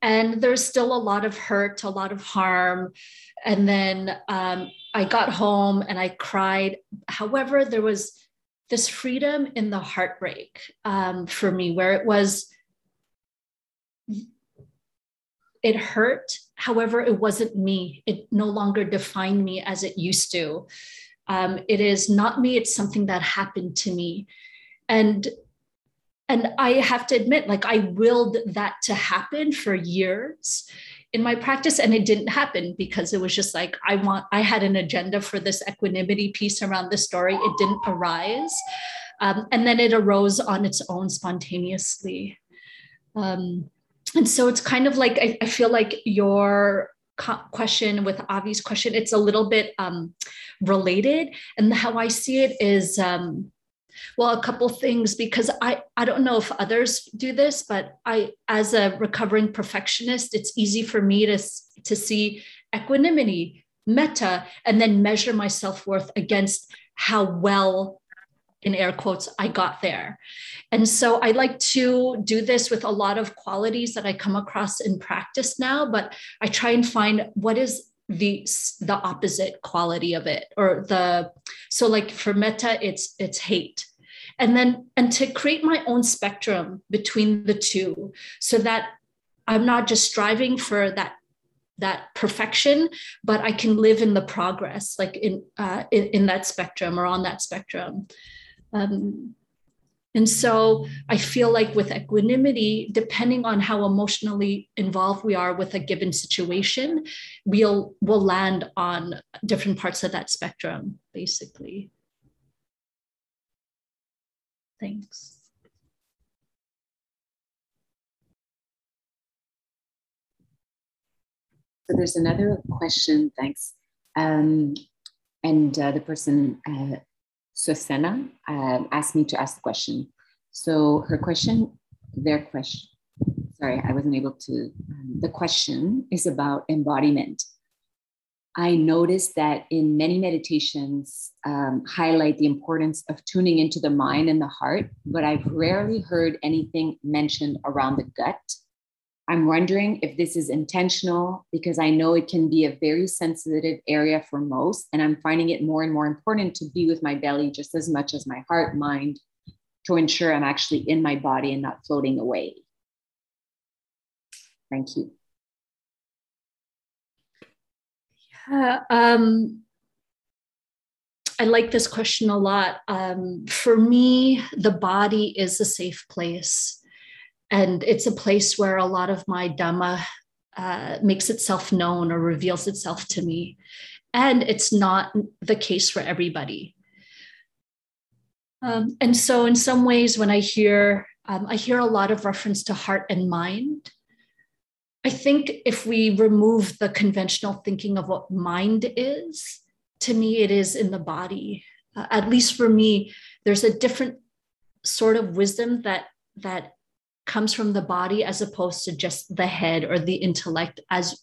and there's still a lot of hurt, a lot of harm. And then um, I got home and I cried. However, there was this freedom in the heartbreak um, for me, where it was, it hurt. However, it wasn't me. It no longer defined me as it used to. Um, it is not me, it's something that happened to me. And and I have to admit, like I willed that to happen for years in my practice and it didn't happen because it was just like i want i had an agenda for this equanimity piece around the story. It didn't arise. Um, and then it arose on its own spontaneously. Um, and so it's kind of like i, I feel like your question with avi's question it's a little bit um, related. And how i see it is um, well, a couple things because I I don't know if others do this, but I as a recovering perfectionist, it's easy for me to to see equanimity, metta and then measure my self-worth against how well in air quotes I got there. And so I like to do this with a lot of qualities that I come across in practice now, but I try and find what is the the opposite quality of it or the so like for metta it's it's hate. And then and to create my own spectrum between the two so that i'm not just striving for that that perfection but i can live in the progress like in uh, in, in that spectrum or on that spectrum. Um, and so I feel like with equanimity, depending on how emotionally involved we are with a given situation, we'll we'll land on different parts of that spectrum, basically. Thanks. So there's another question, thanks. Um, and uh, the person, uh, Susana, um, asked me to ask the question. So her question, their question, sorry, I wasn't able to, um, the question is about embodiment. I noticed that in many meditations um, highlight the importance of tuning into the mind and the heart, but I've rarely heard anything mentioned around the gut. I'm wondering if this is intentional because I know it can be a very sensitive area for most, and I'm finding it more and more important to be with my belly just as much as my heart, mind, to ensure I'm actually in my body and not floating away. Thank you. Yeah, um, I like this question a lot. Um, for me, the body is a safe place. And it's a place where a lot of my Dhamma uh, makes itself known or reveals itself to me. And it's not the case for everybody. Um, and so, in some ways, when I hear, um, I hear a lot of reference to heart and mind. I think if we remove the conventional thinking of what mind is, to me, it is in the body. Uh, at least for me, there's a different sort of wisdom that that comes from the body as opposed to just the head or the intellect as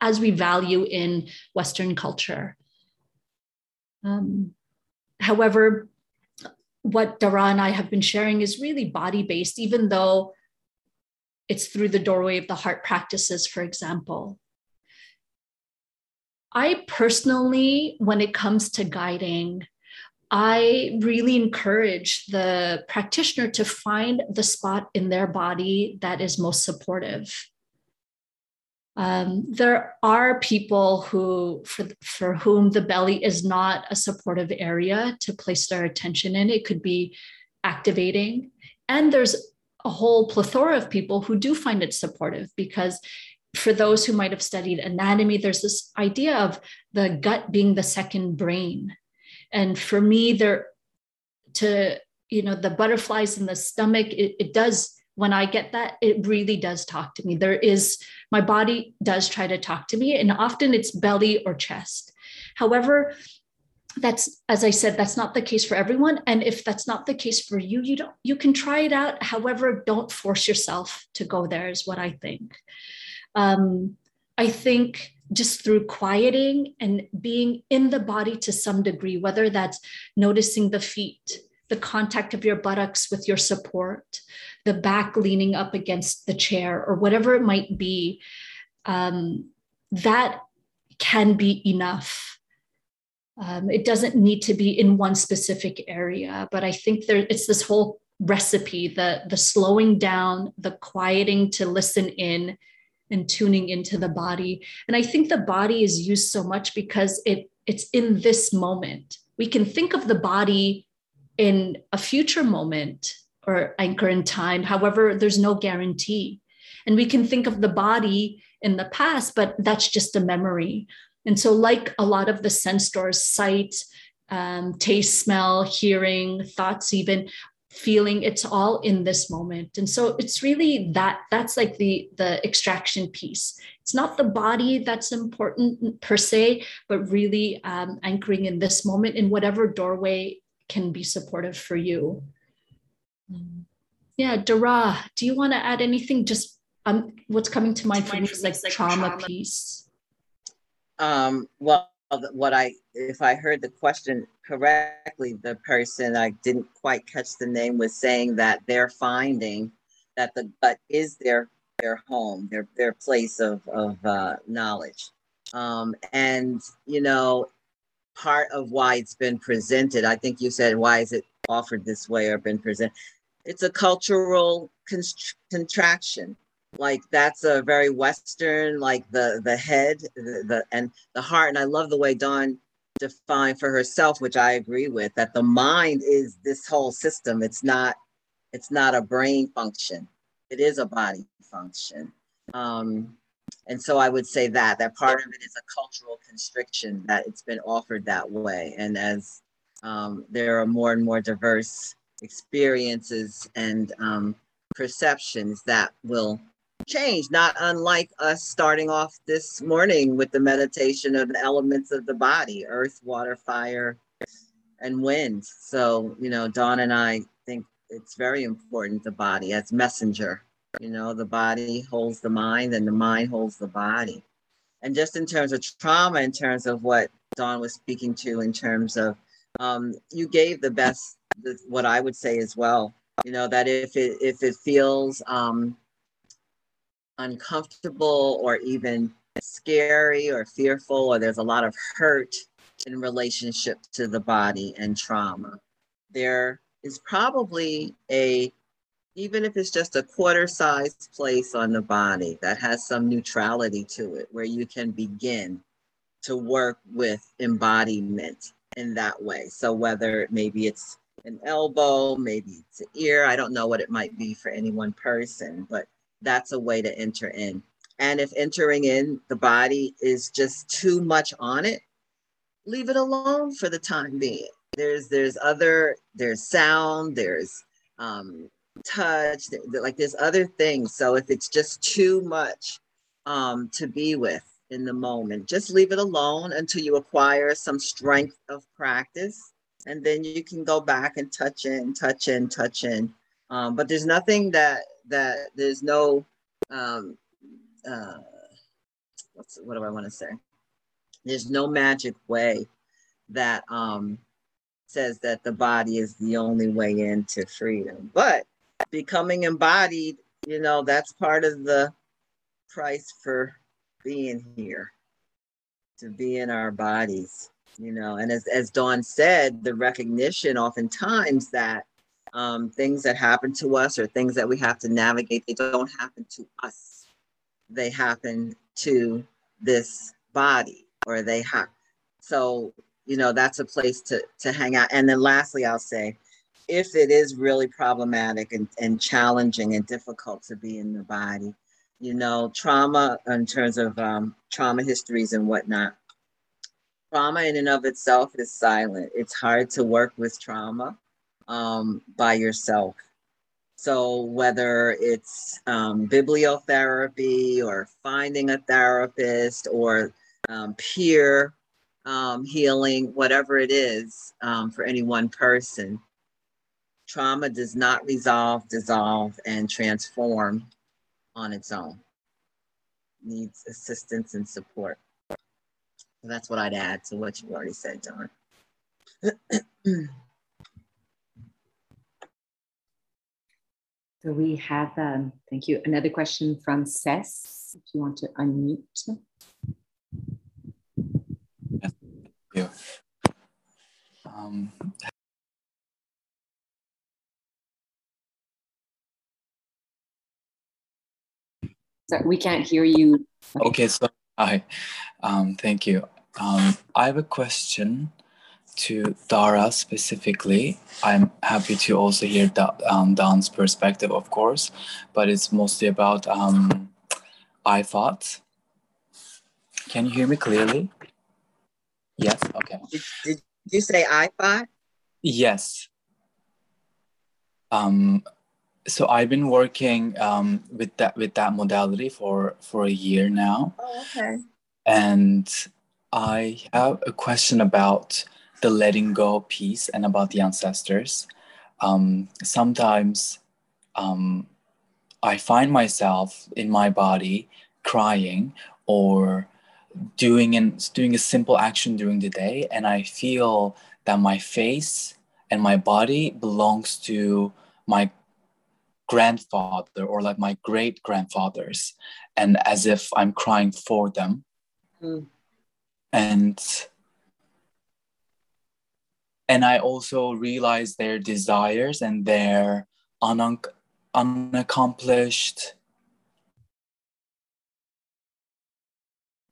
as we value in Western culture. Um, however, what Dara and I have been sharing is really body based, even though it's through the doorway of the heart practices, for example. I personally, when it comes to guiding, I really encourage the practitioner to find the spot in their body that is most supportive. Um, there are people who, for, for whom the belly is not a supportive area to place their attention in. It could be activating. And there's a whole plethora of people who do find it supportive because for those who might have studied anatomy, there's this idea of the gut being the second brain. And for me, there to you know the butterflies in the stomach it, it does when i get that it really does talk to me. There is my body does try to talk to me and often it's belly or chest. However that's as i said that's not the case for everyone. And if that's not the case for you you don't you can try it out. However don't force yourself to go there is what i think. Um, i think just through quieting and being in the body to some degree whether that's noticing the feet the contact of your buttocks with your support the back leaning up against the chair or whatever it might be um, that can be enough. Um, it doesn't need to be in one specific area, but I think there it's this whole recipe the the slowing down, the quieting to listen in, and tuning into the body. And I think the body is used so much because it it's in this moment. We can think of the body in a future moment or anchor in time. However, there's no guarantee. And we can think of the body in the past, but that's just a memory. And so, like a lot of the sense doors, sight, um, taste, smell, hearing, thoughts, even feeling, it's all in this moment. And so it's really that that's like the the extraction piece. It's not the body that's important per se, but really um, anchoring in this moment in whatever doorway can be supportive for you. Yeah, Dara, do you want to add anything? Just um, what's coming to mind for me is like, like trauma, trauma piece. Um, well, what I, if I heard the question correctly, the person I didn't quite catch the name was saying that they're finding that the gut is their their home, their their place of of uh, knowledge, um, and you know, part of why it's been presented. I think you said why is it offered this way or been presented? It's a cultural contraction like that's a very western like the the head the, the and the heart. And i love the way dawn defined for herself which i agree with that the mind is this whole system. It's not it's not a brain function. It is a body function. Um and so i would say that that part of it is a cultural constriction that it's been offered that way. And as um, there are more and more diverse experiences and um, perceptions that will change, not unlike us starting off this morning with the meditation of the elements of the body earth, water, fire, and wind. So, you know, Dawn and I think it's very important the body as messenger. You know, the body holds the mind and the mind holds the body. And just in terms of trauma, in terms of what Dawn was speaking to, in terms of um, you gave the best, the, what I would say as well. You know that if it if it feels um, uncomfortable or even scary or fearful, or there's a lot of hurt in relationship to the body and trauma. There is probably a, even if it's just a quarter sized place on the body that has some neutrality to it, where you can begin to work with embodiment in that way. So whether maybe it's an elbow, maybe it's an ear, I don't know what it might be for any one person, but that's a way to enter in. And if entering in the body is just too much on it, leave it alone for the time being. There's there's other there's sound, there's um, touch, there, like there's other things. So if it's just too much um, to be with in the moment, just leave it alone until you acquire some strength of practice, and then you can go back and touch in, touch in, touch in. Um, but there's nothing that that there's no um, uh, what's what do I want to say? There's no magic way that um, says that the body is the only way into freedom. But becoming embodied, you know, that's part of the price for being here, to be in our bodies, you know. And as, as Dawn said, the recognition oftentimes that um, things that happen to us or things that we have to navigate, they don't happen to us. They happen to this body or they have. So, you know, that's a place to, to hang out. And then lastly, I'll say, if it is really problematic and, and challenging and difficult to be in the body, you know, trauma in terms of um, trauma histories and whatnot, trauma in and of itself is silent. It's hard to work with trauma um, by yourself. So whether it's um, bibliotherapy or finding a therapist or um, peer um, healing, whatever it is um, for any one person, trauma does not resolve, dissolve, and transform on its own. Needs assistance and support. So that's what I'd add to what you already said, Dawn. So we have, um, thank you, another question from Cess, if you want to unmute. Yes, thank you. Um, we can't hear you. okay, so hi, um, thank you. Um, I have a question to Dara specifically. I'm happy to also hear da- um, Dawn's perspective, of course, but it's mostly about um, I thought. Can you hear me clearly? Yes. Okay. Did, did you say IFOT? Yes. Um, so I've been working um, with that with that modality for for a year now, Oh, okay. and I have a question about the letting go piece and about the ancestors. Um, sometimes um, I find myself in my body crying or doing an, doing a simple action during the day, and I feel that my face and my body belongs to my grandfather or like my great grandfathers, and as if I'm crying for them. Mm. And and I also realize their desires and their un- unaccomplished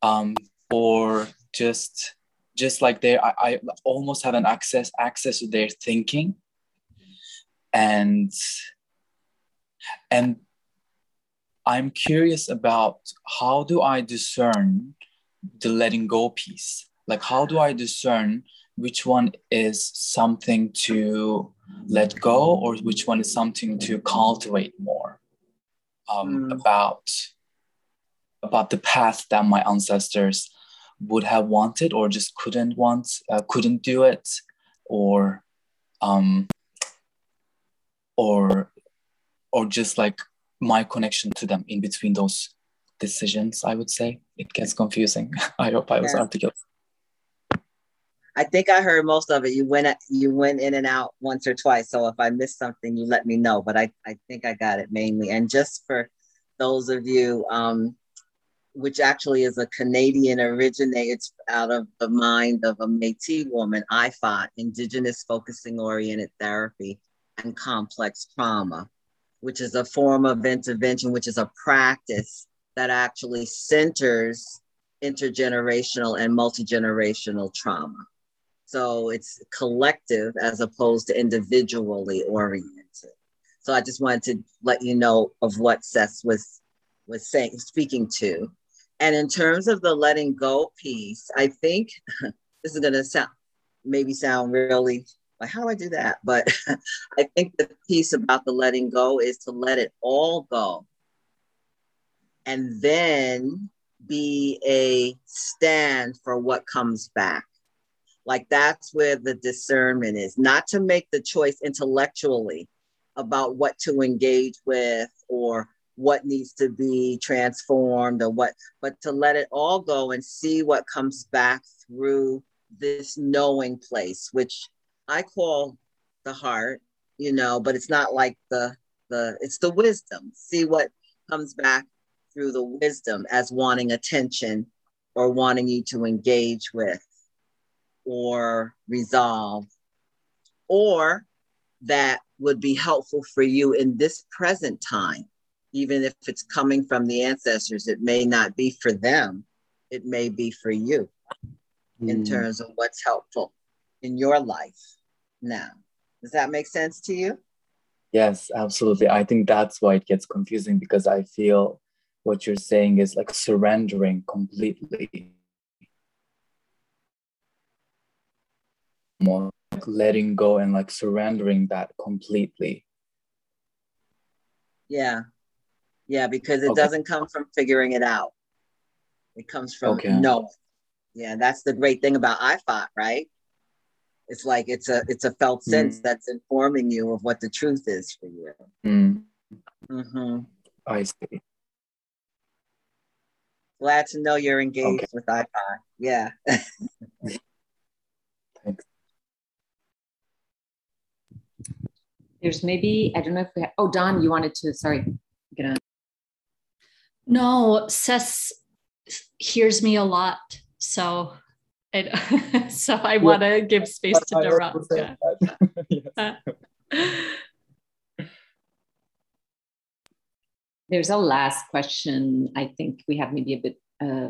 um, or just just like they I, I almost have an access access to their thinking. And and i'm curious about how do i discern the letting go piece? Like how do i discern which one is something to let go or which one is something to cultivate more um, Mm. about about the path that my ancestors would have wanted or just couldn't want uh, couldn't do it or um or or just like my connection to them in between those decisions i would say it gets confusing i hope i was Yeah. articulate I think I heard most of it. You went you went in and out once or twice. So if I missed something, you let me know. But I, I think I got it mainly. And just for those of you, um, which actually is a Canadian originate, it's out of the mind of a Métis woman, IFOT, Indigenous Focusing Oriented Therapy and Complex Trauma, which is a form of intervention, which is a practice that actually centers intergenerational and multi-generational trauma. So it's collective as opposed to individually oriented. So I just wanted to let you know of what Seth was was saying, speaking to. And in terms of the letting go piece, I think this is gonna sound maybe sound really like how do I do that? But I think the piece about the letting go is to let it all go. And then be a stand for what comes back. Like that's where the discernment is, not to make the choice intellectually about what to engage with or what needs to be transformed or what, but to let it all go and see what comes back through this knowing place, which I call the heart, you know, but it's not like the the it's the wisdom. See what comes back through the wisdom as wanting attention or wanting you to engage with or resolve, or that would be helpful for you in this present time, even if it's coming from the ancestors. It may not be for them, it may be for you in Mm. terms of what's helpful in your life now. Does that make sense to you? Yes, absolutely. I think that's why it gets confusing because I feel what you're saying is like surrendering completely. More like letting go and like surrendering that completely. Yeah. Yeah, because it Okay. doesn't come from figuring it out. It comes from Okay. knowing. Yeah, that's the great thing about IFOT, right? It's like it's a it's a felt Mm. sense that's informing you of what the truth is for you. Mm, hmm I see. Glad to know you're engaged with IFOT. Yeah. There's maybe, I don't know if we have, oh, Dawn, you wanted to, sorry. Gonna, No, Seth hears me a lot. So it, so I want to give space to I Dara. also said that. Yes. Yeah. there's a last question. I think we have maybe a bit, uh,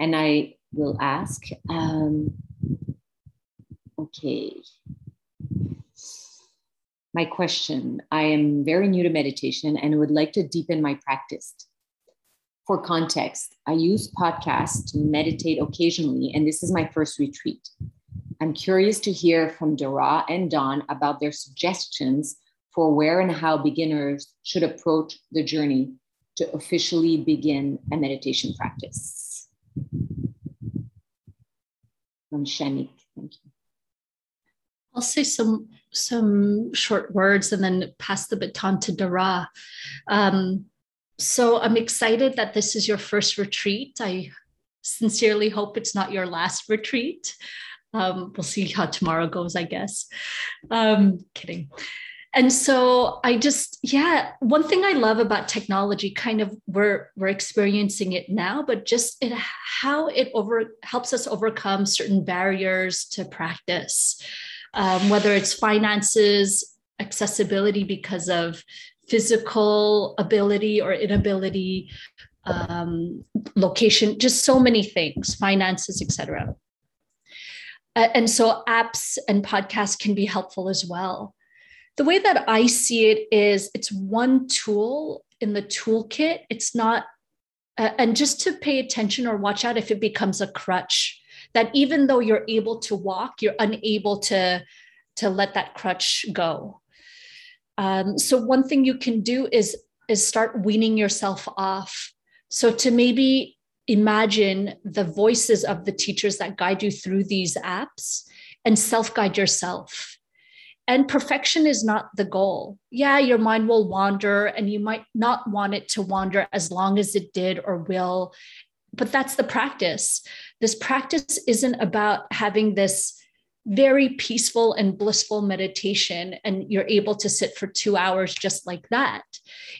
and I will ask. Um, okay. My question I am very new to meditation and would like to deepen my practice. For context, I use podcasts to meditate occasionally, and this is my first retreat. I'm curious to hear from Dara and Dawn about their suggestions for where and how beginners should approach the journey to officially begin a meditation practice. From Shanik, thank you. I'll say some some short words and then pass the baton to Dara. Um, so I'm excited that this is your first retreat. I sincerely hope it's not your last retreat. Um, we'll see how tomorrow goes, I guess. Um, kidding. And so I just, yeah, one thing I love about technology, kind of we're we're experiencing it now, but just it how it over helps us overcome certain barriers to practice um, whether it's finances, accessibility because of physical ability or inability, um, location, just so many things, finances, etc. And so apps and podcasts can be helpful as well. The way that I see it is it's one tool in the toolkit. It's not, uh, and just to pay attention or watch out if it becomes a crutch that even though you're able to walk, you're unable to, to let that crutch go. Um, so one thing you can do is, is start weaning yourself off. So to maybe imagine the voices of the teachers that guide you through these apps and self-guide yourself. And perfection is not the goal. Yeah, your mind will wander and you might not want it to wander as long as it did or will, but that's the practice this practice isn't about having this very peaceful and blissful meditation and you're able to sit for two hours just like that.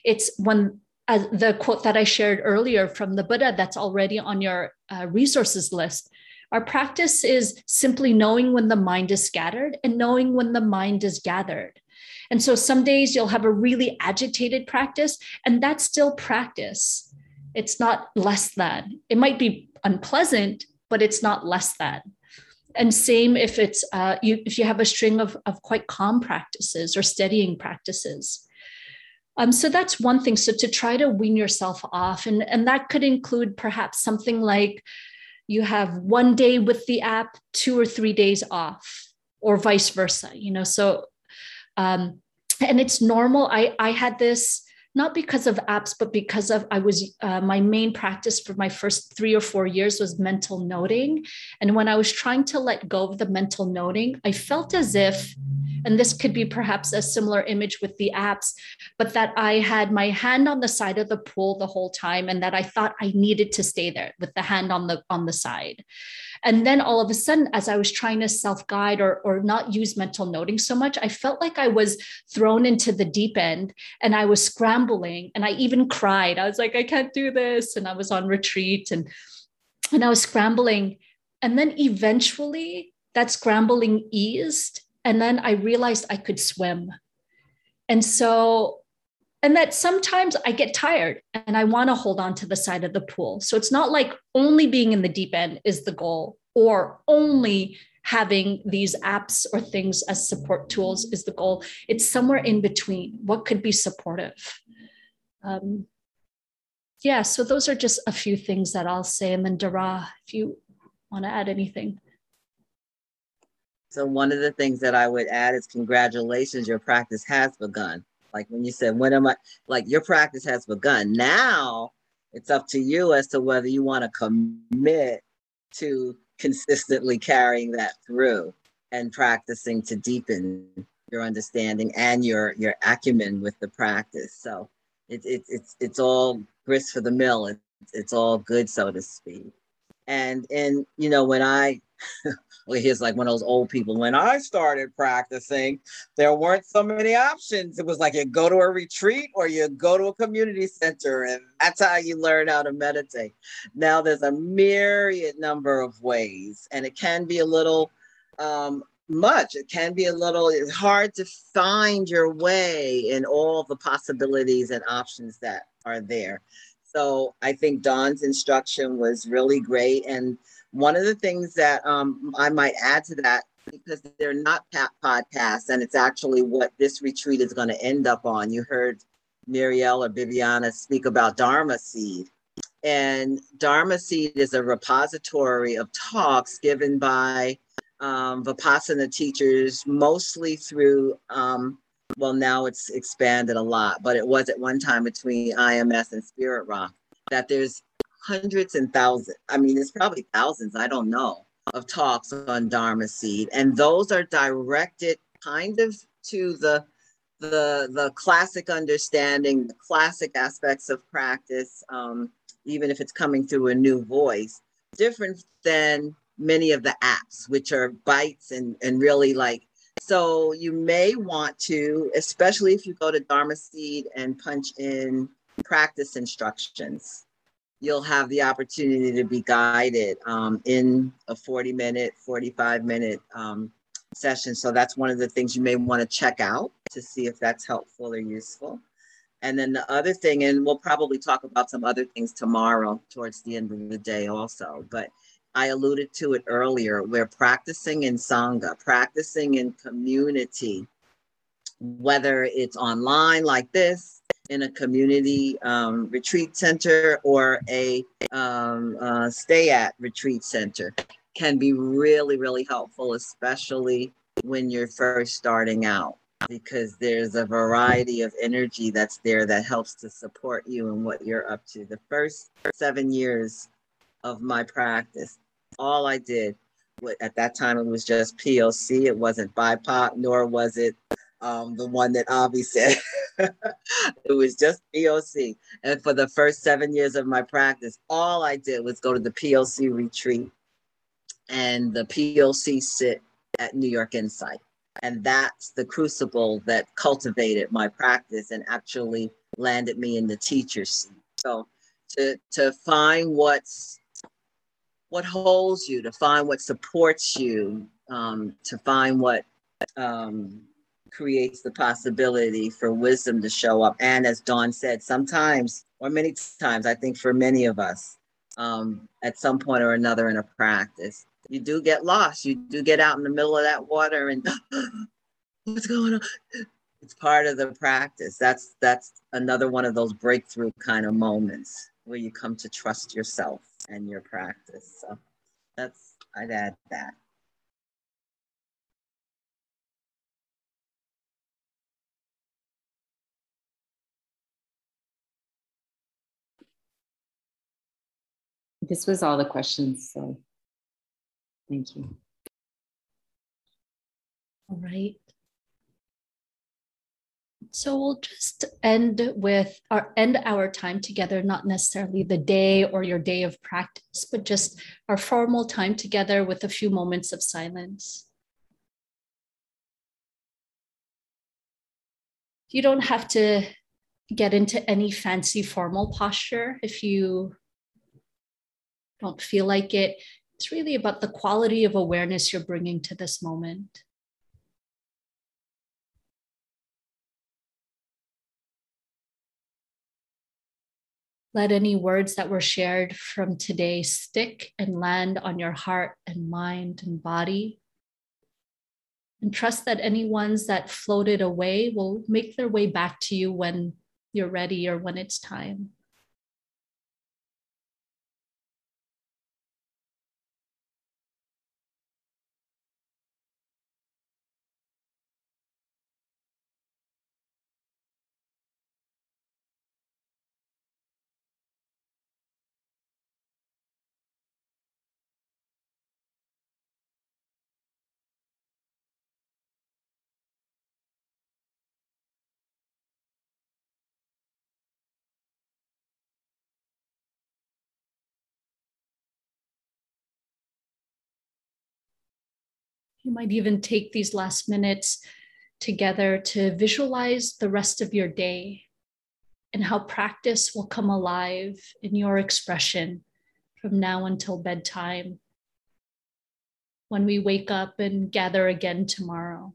It's when the quote that i shared earlier from the buddha that's already on your uh, resources list our practice is simply knowing when the mind is scattered and knowing when the mind is gathered. And so some days you'll have a really agitated practice and that's still practice. It's not less than. It might be unpleasant, but it's not less than. And same if it's uh, you if you have a string of, of quite calm practices or steadying practices. Um, so that's one thing. So to try to wean yourself off, and, and that could include perhaps something like you have one day with the app, two or three days off, or vice versa. You know, so um, and it's normal. I I had this not because of apps, but because of I was uh, my main practice for my first three or four years was mental noting. And when I was trying to let go of the mental noting, I felt as if, and this could be perhaps a similar image with the apps, but that I had my hand on the side of the pool the whole time, and that I thought I needed to stay there with the hand on the on the side. And then all of a sudden, as I was trying to self guide or, or not use mental noting so much, I felt like I was thrown into the deep end and I was scrambling and I even cried. I was like, I can't do this. And I was on retreat and, and I was scrambling. And then eventually that scrambling eased. And then I realized I could swim. And so and that sometimes I get tired and I want to hold on to the side of the pool. So it's not like only being in the deep end is the goal or only having these apps or things as support tools is the goal. It's somewhere in between. What could be supportive? Um, yeah, so those are just a few things that I'll say. And then DaRa, if you want to add anything. So one of the things that I would add is congratulations, your practice has begun. Like when you said, when am I like your practice has begun. Now it's up to you as to whether you want to commit to consistently carrying that through and practicing to deepen your understanding and your your acumen with the practice. So it, it, it's it's all grist for the mill. It, it's all good, so to speak. And and you know when I well here's like one of those old people. When I started practicing, there weren't so many options. It was like you go to a retreat or you go to a community center, and that's how you learn how to meditate. Now there's a myriad number of ways, and it can be a little um, much. It can be a little it's hard to find your way in all the possibilities and options that are there. So I think Dawn's instruction was really great. And one of the things that um, I might add to that, because they're not podcasts, and it's actually what this retreat is going to end up on. You heard Muriel or Bibiana speak about Dharma Seed. And Dharma Seed is a repository of talks given by um, Vipassana teachers, mostly through, um, well, now it's expanded a lot, but it was at one time between IMS and Spirit Rock that there's hundreds and thousands, I mean, it's probably thousands, I don't know, of talks on Dharma Seed. And those are directed kind of to the the the classic understanding, the classic aspects of practice, um, even if it's coming through a new voice, different than many of the apps, which are bites and, and really like, so you may want to, especially if you go to Dharma Seed and punch in practice instructions, you'll have the opportunity to be guided um, in a 40 minute, 45 minute um, session. So that's one of the things you may want to check out to see if that's helpful or useful. And then the other thing, and we'll probably talk about some other things tomorrow towards the end of the day also, but I alluded to it earlier, we're practicing in Sangha, practicing in community, whether it's online like this, in a community um, retreat center or a um, uh, stay at retreat center can be really, really helpful, especially when you're first starting out, because there's a variety of energy that's there that helps to support you and what you're up to. The first seven years of my practice, all I did. At that time, it was just POC. It wasn't BIPOC, nor was it um, the one that Avi said. it was just POC. And for the first seven years of my practice, all I did was go to the POC retreat and the POC sit at New York Insight. And that's the crucible that cultivated my practice and actually landed me in the teacher's seat. So to, to find what's what holds you, to find what supports you, um, to find what um, creates the possibility for wisdom to show up. And as Dawn said, sometimes, or many times, I think for many of us, um, at some point or another in a practice, you do get lost. You do get out in the middle of that water and what's going on? It's part of the practice. That's that's another one of those breakthrough kind of moments where you come to trust yourself and your practice. So that's, I'd add that. This was all the questions, so thank you. All right. So we'll just end with our end our time together, not necessarily the day or your day of practice, but just our formal time together with a few moments of silence. You don't have to get into any fancy formal posture if you don't feel like it. It's really about the quality of awareness you're bringing to this moment. Let any words that were shared from today stick and land on your heart and mind and body. And trust that any ones that floated away will make their way back to you when you're ready or when it's time. You might even take these last minutes together to visualize the rest of your day and how practice will come alive in your expression from now until bedtime when we wake up and gather again tomorrow.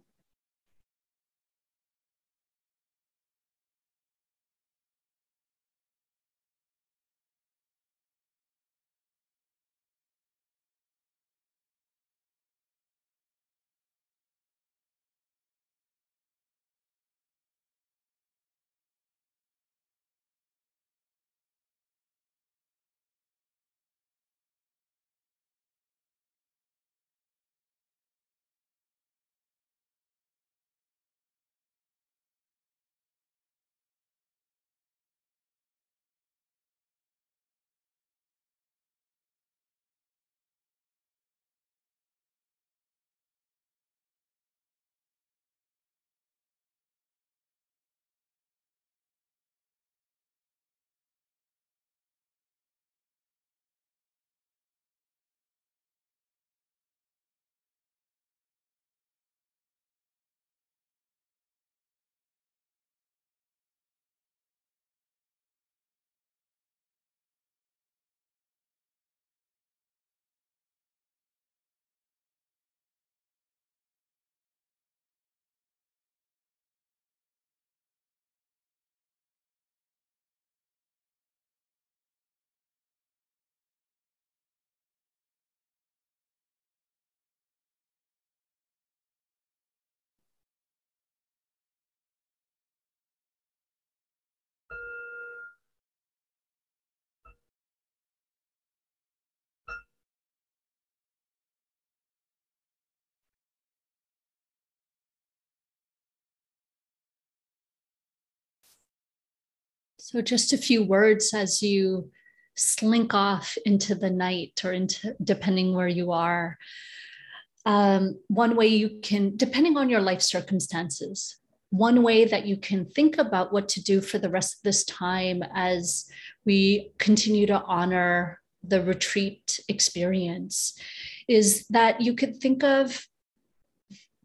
So, just a few words as you slink off into the night or into depending where you are. Um, one way you can, depending on your life circumstances, one way that you can think about what to do for the rest of this time as we continue to honor the retreat experience is that you could think of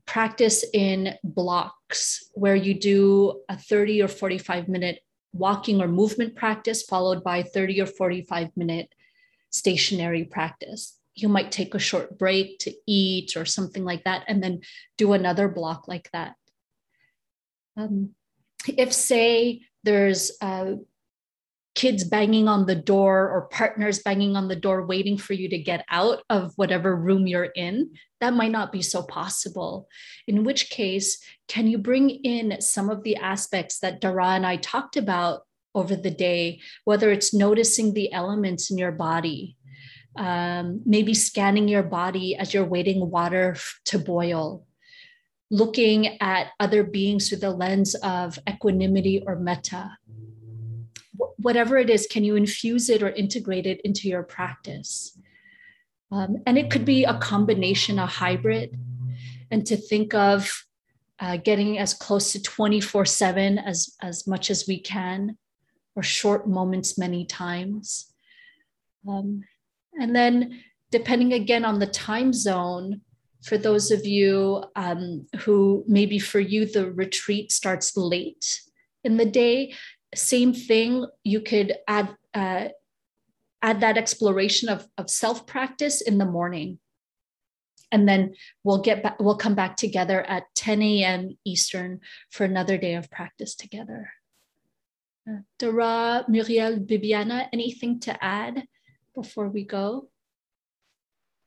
practice in blocks where you do a 30 or 45 minute walking or movement practice, followed by 30 or 45 minute stationary practice. You might take a short break to eat or something like that, and then do another block like that. Um, if, say, there's a kids banging on the door or partners banging on the door waiting for you to get out of whatever room you're in that might not be so possible. In which case can you bring in some of the aspects that dara and i talked about over the day whether it's noticing the elements in your body um, maybe scanning your body as you're waiting water to boil looking at other beings through the lens of equanimity or metta whatever it is, can you infuse it or integrate it into your practice? Um, and it could be a combination, a hybrid, and to think of uh, getting as close to 24 7 as, as much as we can, or short moments many times. Um, and then, depending again on the time zone, for those of you um, who maybe for you the retreat starts late in the day, same thing, you could add uh, add that exploration of, of self practice in the morning. And then we'll get back, we'll come back together at 10 a.m. Eastern for another day of practice together. Uh, DaRa, Muriel, Bibiana, anything to add before we go?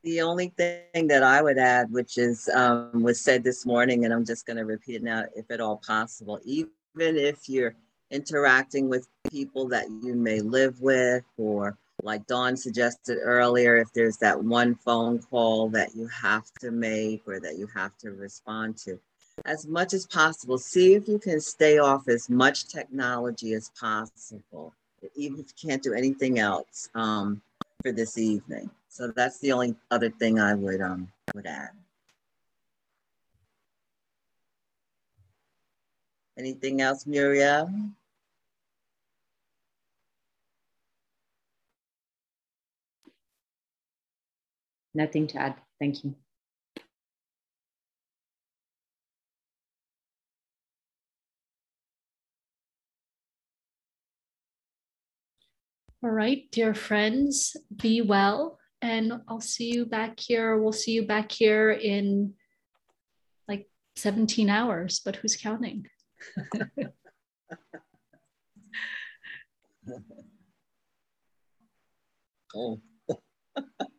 The only thing that I would add, which is um, was said this morning, and I'm just going to repeat it now, if at all possible, even if you're interacting with people that you may live with, or like Dawn suggested earlier, if there's that one phone call that you have to make or that you have to respond to. As much as possible, see if you can stay off as much technology as possible, even if you can't do anything else um, for this evening. So that's the only other thing I would um, would add. Anything else, Muriel? Nothing to add. Thank you. All right, dear friends, be well. And I'll see you back here. We'll see you back here in like 17 hours, but who's counting? oh.